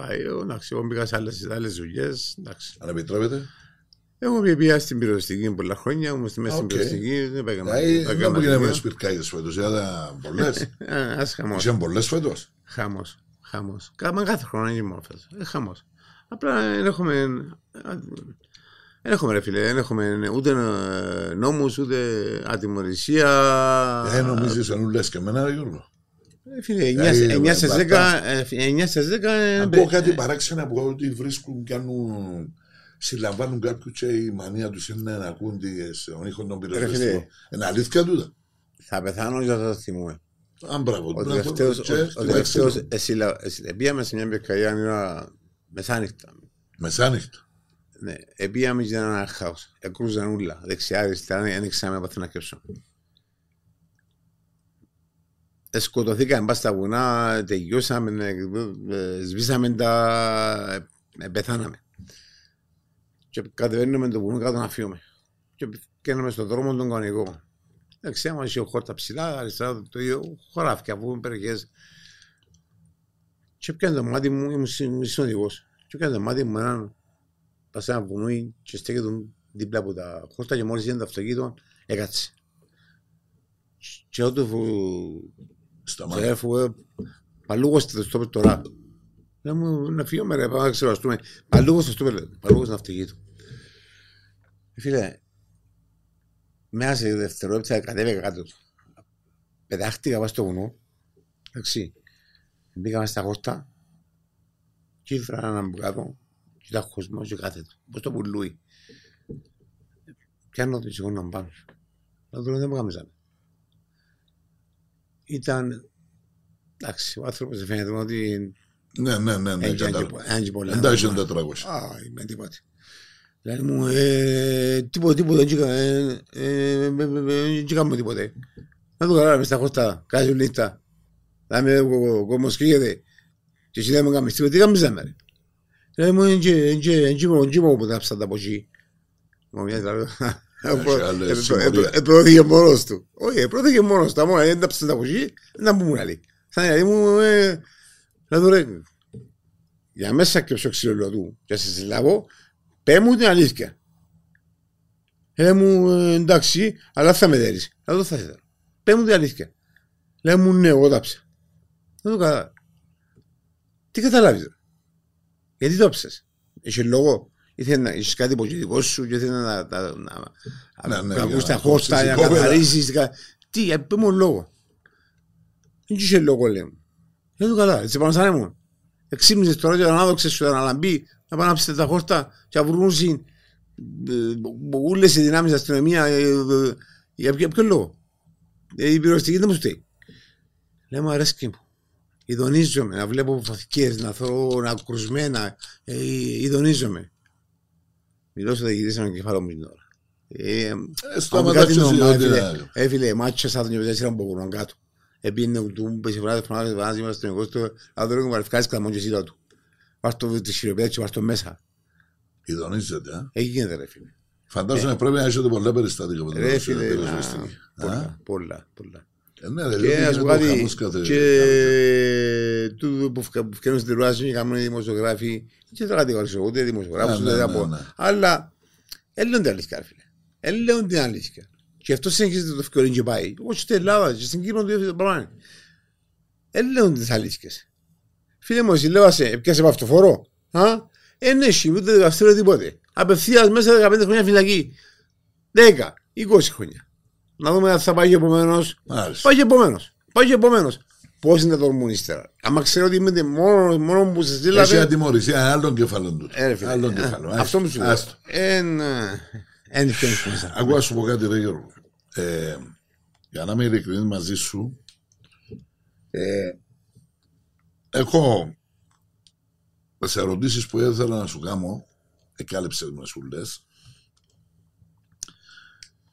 πάει, εντάξει, εγώ μπήκα σε άλλες, άλλες δουλειές, εντάξει. Αν επιτρέπετε. Εγώ πήγα στην πυροσβεστική πολλά χρόνια, ήμουν στη μέση στην Οκ. πυροσβεστική, δεν πήγαμε. Δηλαδή, δεν δεν μου πήγαμε γίναμε δουλειά. σπιρκάιδες φέτος, είδατε πολλές. <laughs> Ε, Ας χαμός. Είσαι πολλές φέτος. Χάμος. Χάμος. Κάμε κάθε χρόνο είναι μόνο φέτος. Ε, χάμος. Απλά δεν έχουμε... Δεν έχουμε ρε φίλε, δεν έχουμε ούτε ε, νόμους, ούτε ατιμορρησία. Ε, νομίζεις ενού λες και εμένα, ρε Γιώργο. Ε, Φίλε, Ε, 9 στις 10, βατά. ε, 9 στις 10... ε, Ακούω ε, κάτι παράξενα που ότι βρίσκουν, κάνουν, συλλαμβάνουν κάποιους και η μανία τους είναι να ακούν τις- τον ήχο των φίλε. πυροσβεστικών. Είναι αλήθεια τούτα. Θα πεθάνω για αυτό το θυμούμε. Αν μπράβο. Ο μπράβο, τελευταίος, και ο, ο στην τελευταίος, Μεξικό. εσύ, λα- εσύ, ε, πήγαμε σε μια πυρκαγιά ώρα μεσάνυχτα. Μεσάνυχτα. Ναι, ε, πήγαμε και ήταν ένα χάος. Εκρούζαν ούλα, δεξιά, αριστερά, δεν ήξερα με πάθει να κρύψω. Ε, σκοτωθήκαμε πας στα βουνά, τελειώσαμε, ε, ε, σβήσαμε τα... ε, πεθάναμε. Και κατεβαίνουμε το βουνό κάτω να φύγουμε. Και κάναμε στον δρόμο τον κανονικό. Δεξιά μας είχε χόρτας ψηλά, αριστερά το ίδιο χωράφια, αφού είναι περιοχές. Και πιάνε το μάτι μου, ήμουν συ- ήμουν συνοδηγός. Και πιάνε το μάτι μου έναν πας σε ένα βουνούι και στέκεται δίπλα από τα χόρτα και μόλις είδε το αυτοκίνητο, έκατσε. Και όταν Σταμάτα. και έφυγε, παλούγος στο στόπερ τώρα. Λέω μου να φύγουμε ρε, πάμε να ξεβαστούμε. Παλούγος στο στόπερ, παλούγος στο αυτοκίνητο. Ε, Φίλε, μέσα σε δευτερόλεπτα κατέβηκα κάτω του. Πετάχτηκα πάνω στο βουνό. Εντάξει. Μπήκαμε στα χόρτα. Και ήφερα έναν από κάτω. Και ήταν χωσμός και κάθετο. Πώς το πουλούι. Πιάνω το σηκώνω πάνω. Να δω δεν μου κάμισαν. Ήταν... Εντάξει, ο άνθρωπος δεν φαίνεται ότι Ναι, ναι, ναι, ναι, έτσι κατάλαβα. έτσι πολλά. Εντάξει, είναι 400. Α, είμαι τίποτε. Λέει μου, ε, τίποτα, τίποτα, δεν τσίκα- ε, ε, ε, ε, δεν τσίκαμε τίποτε. Να το καλά, μες στα χώστα, κάζει λίστα. Να με ο κόμμος κρύεται. Και εσύ δεν μου κάνεις τίποτα, τι κάνεις να ρε. Λέει μου, έτσι μου που τάψα τα από εκεί. Μου μοιάζει να λέω, Έχει άλλες ε, συμμορίες. Επρόθηκε μόνος του. Όχι, επρόθηκε μόνος του. Αν δεν τάψα τα από εκεί, να μου μου λέει. Θα είναι, μου, ε, να το ρε, για μέσα και στο ξύλο του και σε συλλάβω, πέ μου την αλήθεια. Λέει μου «Ε, εντάξει, αλλά θα με δέρεις. Αλλά θα ήθελα. Πέ μου την αλήθεια. Λέει μου ναι, εγώ τάψα. Δεν το κατάλαβα. Τι καταλάβεις ρε. Γιατί το ψες. Είχε λόγο. Ήθελε να είσαι κάτι υποκειτικό σου και ήθελε να, να, να, Ναι, ναι, να για ακούς να τα χώστα, κόψεις να υπόπεδα. καθαρίσεις. κα- Τι, ε, πέ μου λόγος. Δεν είχε λόγο λέει μου. Δεν το κατάλαβα. Έτσι πάνω σαν ήμουν. Εξήμιζες τώρα και να δόξες σου να λαμπεί, να πάνε να ψετε τα χώστα και να βρουν όλες οι δυνάμεις αστυνομία ε, ε, για ποιο ποιο λόγο. Ε, Η πυροσβεστική δεν μου στέει. Λέω μου αρέσκει μου. Ιδονίζομαι να βλέπω φωτικές, να θωρώ να κρουσμένα. Ε, ειδονίζομαι. Μιλώ στο διοικητή στον κεφάλαιο μου την ώρα. Ε, Ε, αν Σταματά κάτι ξέρεις νόμο, ότι έφυλε, είναι- έφυλε μάτσα σαν τον τέσσερα που μπορούν κάτω. Επίνε ο του, πέσε βράδυ, φρονάδε, βάζει μας στον εγώστο, αδωρό και μαρφκάζει καμόν και σύλλα του. Βάζ το τη χειροπέδα και βάζ το μέσα. Ειδονίζεται. ε. Εκεί γίνεται ρε φίλε. Φαντάζομαι πρέπει να έχετε πολλά περιστατικά με την Ρε φίλε, πυροσβεστική. να- Α; πολλά, πολλά, πολλά. Ε, Ναι, ρε, Και λέω, να σου πω γίνεται ο κάτι, χαμός κάθε- και τούτο που φκα- που φτιάχνουν στη τηλεόραση και κάνουν οι δημοσιογράφοι, και δεν κατηγορήσω ούτε δημοσιογράφους, Ναι, ούτε ναι, δεν πω. ναι, ναι. Αλλά, έλεον την αλήθεια, ρε φίλε. Έλεον την αλήθεια. Και αυτό συνεχίζεται το ευκαιρίο και πάει. Όχι στην Ελλάδα, και στην Κύπρο το ίδιο πράγμα. Έλεον τις αλήθειες. Φίλε μου, εσύ λέω σε, έπιασε από αυτοφορό. Α, εν έχει ούτε δικαστήριο τίποτε. Απευθείας μέσα 15 χρόνια φυλακή. 10, 20 χρόνια. Να δούμε αν θα πάει και επομένως. Μάλιστα. Πάει και επομένως. Πάει και επομένως. Πώς είναι το ορμούν ύστερα. Άμα ξέρω ότι είμαι μόνο, μόνο που σε Έχει στείλατε. ατιμωρησία άλλων κεφαλών του. Ε, ρε φίλε, Άλλων ε, κεφαλών. Αυτό μου σου λέω. Άστο. Εν. Εν μέσα. Ακούω να σου πω κάτι, ρε Γιώργο. Ε, για να είμαι ειλικρινής μαζί σου, ε, έχω τις ερωτήσεις που ήθελα να σου κάνω, εκάλυψες με σου λες.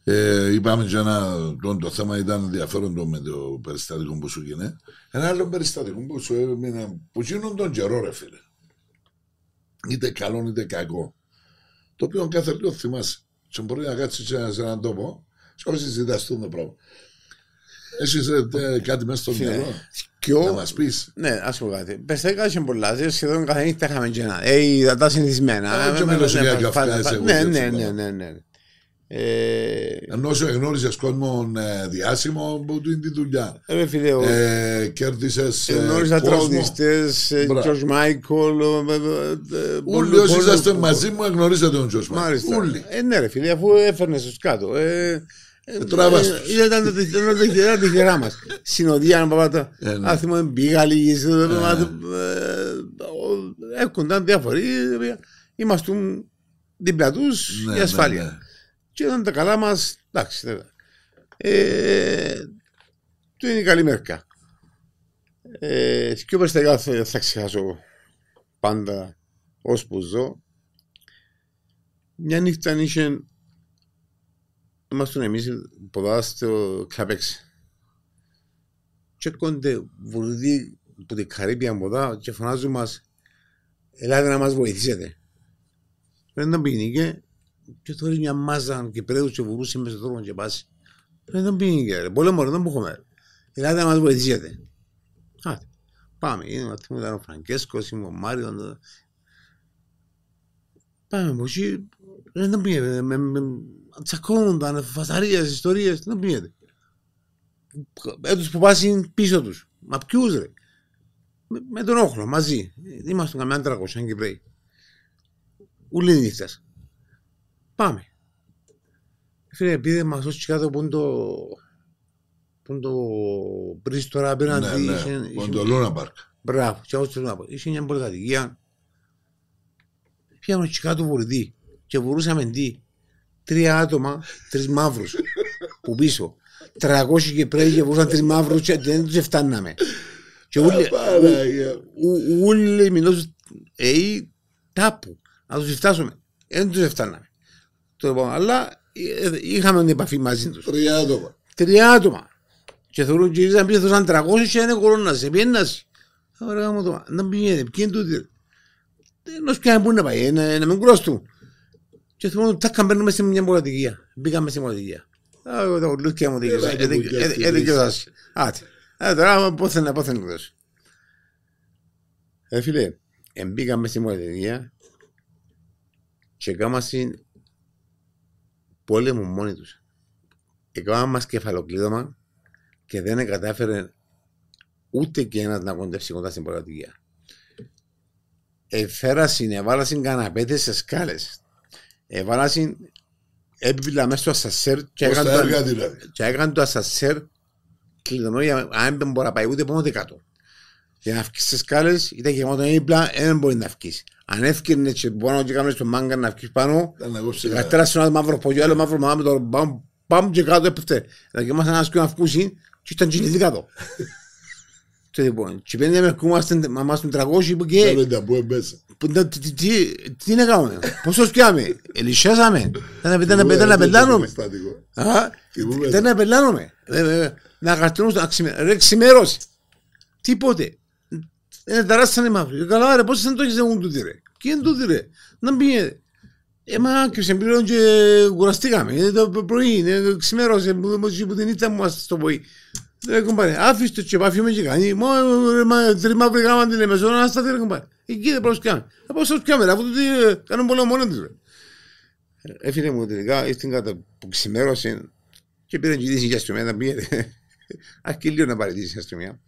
Ε, είπαμε και ένα, το, το θέμα ήταν ενδιαφέρον το με το περιστατικό που σου γίνει. Ένα άλλο περιστατικό που σου έμεινε, που γίνουν τον καιρό ρε φίλε. Είτε καλό είτε κακό. Το οποίο κάθε λίγο θυμάσαι. Και μπορεί να κάτσεις σε ένα- σε έναν τόπο και όχι συζητάς το πράγμα. Έχεις ε, κάτι μέσα στο μυαλό; να Ποιο. μας πεις. Ναι, ας πω κάτι. Περιστατικά είχε πολλά. δηλαδή Σχεδόν κάθε νύχτα είχαμε και ένα. Ε, είδα τα συνηθισμένα. Α, και Ε, μιλάς ναι, για πα- καυκάες, πα- εγώ Ναι, και ναι, έτσι, ναι, ναι. ναι, ναι. Ε, Ενώ σου εγνώρισες κόσμο ε, διάσημο που του είναι τη δουλειά. Ρε φίλε, ο- Ε, κέρδισες ε, γνώριζα κόσμο. τραγουδιστές, ε, Μπράβο. George Michael, ε, ε, ε, Όλοι πολύ- όσοι πολύ- είσαστε μαζί μου γνωρίζετε τον Τζος Μάρκο. Μάλιστα. Όλοι. Ε, ναι, ρε φίλε, αφού έφερνε του κάτω. Ε, ε, τράβας ε, τους. Ήταν τα- ήταν τα τυχερά τυχερά μα. Συνοδεία, να πάμε Ε, ναι. τα. θυμάμαι, πήγα λίγη. Έρχονταν διάφοροι. ε, Ήμασταν δίπλα του Ναι, για ασφάλεια. Ναι, ναι. Και ήταν τα καλά μας. Εντάξει, βέβαια. Ε, του είναι η καλή μερικά. Ε, και περιστατικά θα, θα ξεχάσω πάντα ώσπου ζω. Μια νύχτα είχε Ήμασταν εμείς ποδά στο Κλαπέξ. Και έρχονται βουρδί που την Καρύπια ποδά και φωνάζουν μας Ελάτε να μας βοηθήσετε. Πρέπει να πήγαινε και τώρα μια μάζα και πρέδους και βουρούσε μέσα στον δρόμο και πάσει. Πρέπει να πήγαινε ρε. Πόλεμο ρε, δεν που έχουμε. Ελάτε να μας βοηθήσετε. Άτε. Πάμε. Είναι ο ήταν ο Φραγκέσκος, είμαι ο Μάριος. Πάμε από εκεί. Ρε, Δεν πήγαινε. Με, με, τσακώνονταν, φασαρίες, ιστορίες. Δεν πήγαινε. Έτους που πάσουν πίσω τους. Μα ποιους ρε. Με, με τον όχλο μαζί. Είμαστε καμιά 300 Κυπρέοι. Ούλοι νύχτας. Πάμε. Φίλε, επειδή μας ως κάτω που είναι το... που είναι το μπρις τώρα Ναι, απέναντι. ναι. είχε- είχε- Πον το Λούνα Πάρκ. Μπράβο, και εγώ θέλω να πω. Είχε μια πολυκατοικία. Πήγαμε και κάτω βουρδί και βουρούσαμε τι. Τρία άτομα, τρεις μαύρους που πίσω. 300 Κυπρέοι και βουρούσαν τρεις μαύρους και δεν τους φτάναμε. Και όλοι, Παναγία. ου- όλοι μιλούσαν, ε, τάπου, να τους φτάσουμε. Δεν τους φτάναμε. Το είπαμε, αλλά ε, είχαμε την επαφή μαζί τους. Τρία άτομα. Τρία άτομα. Και θεωρούν και ήρθαν πίσω, ήταν 300 και είναι κορώνας, πιένας. Ωραία μου το, να πηγαίνει, ποιοι είναι τούτοι. Δεν πιάνε πού να πάει, να, να μην κουραστούν. Και θυμάμαι ότι τάκα μπαίνουμε σε μια πολιτικία. Μπήκαμε σε πολιτικία. Α, εγώ τα ουρλούκια μου Έλα και μου πιάσεις. δικαιώσασαι. Άτε. Ε, τώρα πόθεν να πόθεν να δώσει. Ε, φίλε, Εμπήκαμε στη Μολδαβία και κάμασαν πόλεμο μόνοι τους. Έκαναν μας κεφαλοκλείδωμα και δεν κατάφερε ούτε και ένας να κοντεύσει κοντά στην πολιτική. Εφέρασαν, εβάλασαν καναπέτες σε σκάλες. Εβάλασαν έπιπλα μέσα στο ασασέρ και Πώς τα έκαναν έργα το- δηλαδή; και έκαναν το ασασέρ κλειδωμένο για αν δεν μπορεί να πάει ούτε πάνω ούτε κάτω. Για να βγεις στις σκάλες ήταν γεμάτο έπιπλα, δεν μπορεί να βγεις. Αν έφυγε και μπορεί να κάνεις το μάγκα να βγεις πάνω, Ήταν να κόψει Κατέρα σε ένα μαύρο πογιό, άλλο μαύρο μαύρο, το μπαμ, μπαμ και κάτω έπεφτε. Δηλαδή μας ένας και να βγούσει και ήταν κινηθεί κάτω. <laughs> Και λοιπόν, και πέντε με κούμαστε, μαμάς του 300 που και, Θέλω τα που έμπέσα. που τα- τι- τι- τι- τι να κάνουμε, πώς το σκιάμε, ελισσέσαμε, ήταν να- ήταν να- ήταν να πελάνουμε. Α, Θυμούμαι. Ήταν να πελάνουμε. Ε, ε, Να καρτινούμε, να ξημε- ρε ξημέρωση. Τίποτε. Είναι ταράσσανε μαύροι. Ε, Καλά ρε, πώς δεν το έχεις δεν τούτη ρε. Και είναι τούτη ρε; Να πήγε. Ε, μα και σε πλήρων και κουραστήκαμε. Είναι το πρωί, είναι ξημέρωσε που που την ήταν μου στο πρωί. Ρε κομπάρε, άφησε το και πάφιουμε και κάνει. Μα ρε, μα, τρει μαύροι γάμα την εμεσόνα, να σταθεί ρε κομπάρε. Εκεί δεν προσκάμε. Ε, πώς το σκάμε ρε, αφού τούτοι ε, κάνουν πολλά μόνο τους ρε. Έφυγε μου τελικά, ήρθε κάτω που ξημέρωσε και πήρε και η δύση για αστυνομία να πήγε. <laughs> Αρκεί λίγο να πάρει δύση η αστυνομία.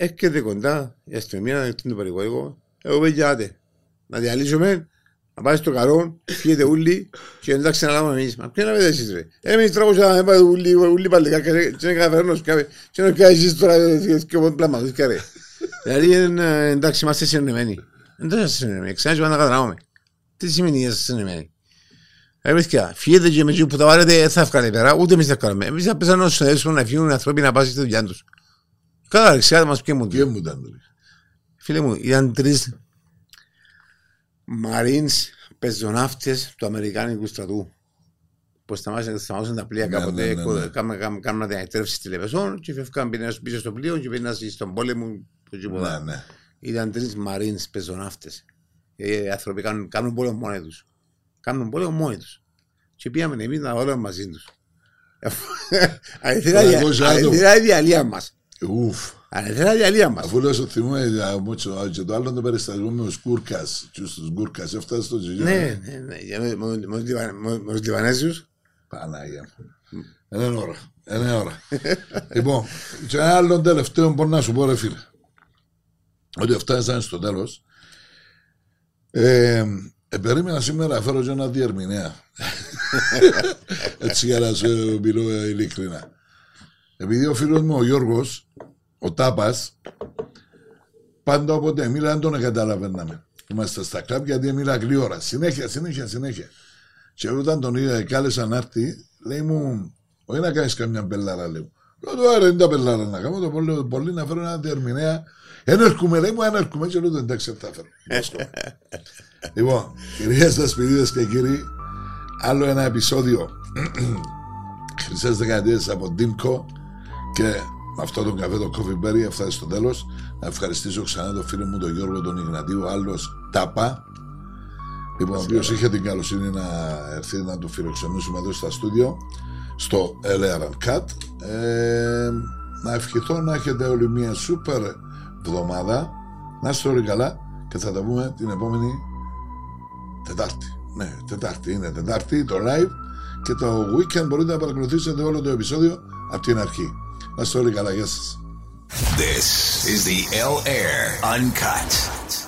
Έρχεται κοντά η αστυνομία, έρχεται το παρηγορικό. Εγώ παιδιά, άντε, να διαλύσουμε, να πάει στο καρό, φύγετε ούλοι και εντάξει να λάβουμε εμείς. Μα ποια να πέτε εσείς ρε. Εμείς τράγωσα να πάει ούλοι, ούλοι παλικά και δεν καταφέρνω σκάβει. Και να κάνει εσείς τώρα και ο πλάμα, και ρε. Δηλαδή ε, εντάξει είμαστε συνεννοημένοι. Δεν είμαστε συνεννοημένοι, ξανά και να καταλάβουμε. Τι σημαίνει είσαστε συνεννοημένοι. Εμείς και φύγετε και με εκεί που τα βάλετε δεν θα βγάλετε πέρα, ούτε εμείς θα κάνουμε. Εμείς θα πέσαμε να συνεδέσουμε να φύγουν οι άνθρωποι να πάσουν στη δουλειά τους. Καλά ρε, ξέρετε μας ποιο μου Και μου ήταν. ρε. Φίλε μου, ήταν τρεις Marines πεζοναύτες του Αμερικάνικου στρατού που σταμάτησαν, σταμάτησαν τα πλοία Ναι, κάποτε, ναι, ναι, ναι. κάμ- κάμ- κάμουν διατρεύσεις στη Λεβεσόν και φεύγαν πίνας πίσω στο πλοίο και πίνας στον πόλεμο που εκεί που Ναι, δα. ναι. Ήταν τρεις Marines πεζοναύτες. Ε, Οι άνθρωποι κάνουν, κάνουν πόλεμο μόνοι τους. Κάνουν πόλεμο μόνοι τους. Και πήγαμε εμείς να βάλουμε μαζί τους. Αληθινά Τρακόσια άτομα. αληθινά η διαλύα μας. Ουφ. Αληθινά η διαλύα μας. Αφού λέω στο θυμούμε για μότσο, και το άλλο το περιστατικό με τους Γκούρκας. Και στους Γκούρκας έφτασε στο τζιγιό. Ναι, ναι, ναι. Για με- με- με τους Λιβα- με- με τους Λιβανέζους. Πανάγια μου. Είναι ώρα. Είναι ώρα. λοιπόν, και ένα άλλο τελευταίο μπορώ να σου πω ρε φίλε. Ότι φτάσαμε στο τέλος. Ε, ε, περίμενα σήμερα να φέρω και ένα διερμηνέα. <laughs> Έτσι για να σου μιλώ ε, ειλικρινά. Επειδή ο φίλος μου ο Γιώργος, ο Τάπας, πάντα όποτε μίλα δεν τον καταλαβαίναμε. Είμαστε στα κλαμπ γιατί μίλα γλύωρα. Συνέχεια, συνέχεια, συνέχεια. Και όταν τον είδα, κάλεσα να έρθει, λέει μου, όχι να κάνεις καμιά μπελάρα, λέει μου. Λέω του, άρα είναι τα μπελάρα να κάνω, το πολύ, πολύ να φέρω ένα διερμηνέα. Ένα έρχομαι, λέει μου, ένα έρχομαι, και λέω του, εντάξει, θα φέρω. λοιπόν, κυρίες δασπιδίδες και κύριοι, άλλο ένα επεισόδιο <clears throat> χρυσές δεκαετίες από Ντίμκο και με αυτό τον καφέ το Coffee Berry έφτασε στο τέλος. Να ευχαριστήσω ξανά τον φίλο μου τον Γιώργο τον Ιγνατίου, άλλος Τάπα, Λοιπόν, ο οποίος είχε την καλοσύνη να έρθει να του φιλοξενήσουμε εδώ στα στούντιο στο LR Cut. Ε, να ευχηθώ να έχετε όλοι μια σούπερ εβδομάδα. Να είστε όλοι καλά και θα τα πούμε την επόμενη Τετάρτη. Ναι, Τετάρτη είναι Τετάρτη το live και το weekend μπορείτε να παρακολουθήσετε όλο το επεισόδιο από την αρχή. Να είστε όλοι καλά, γεια σας. This is the L Air Uncut.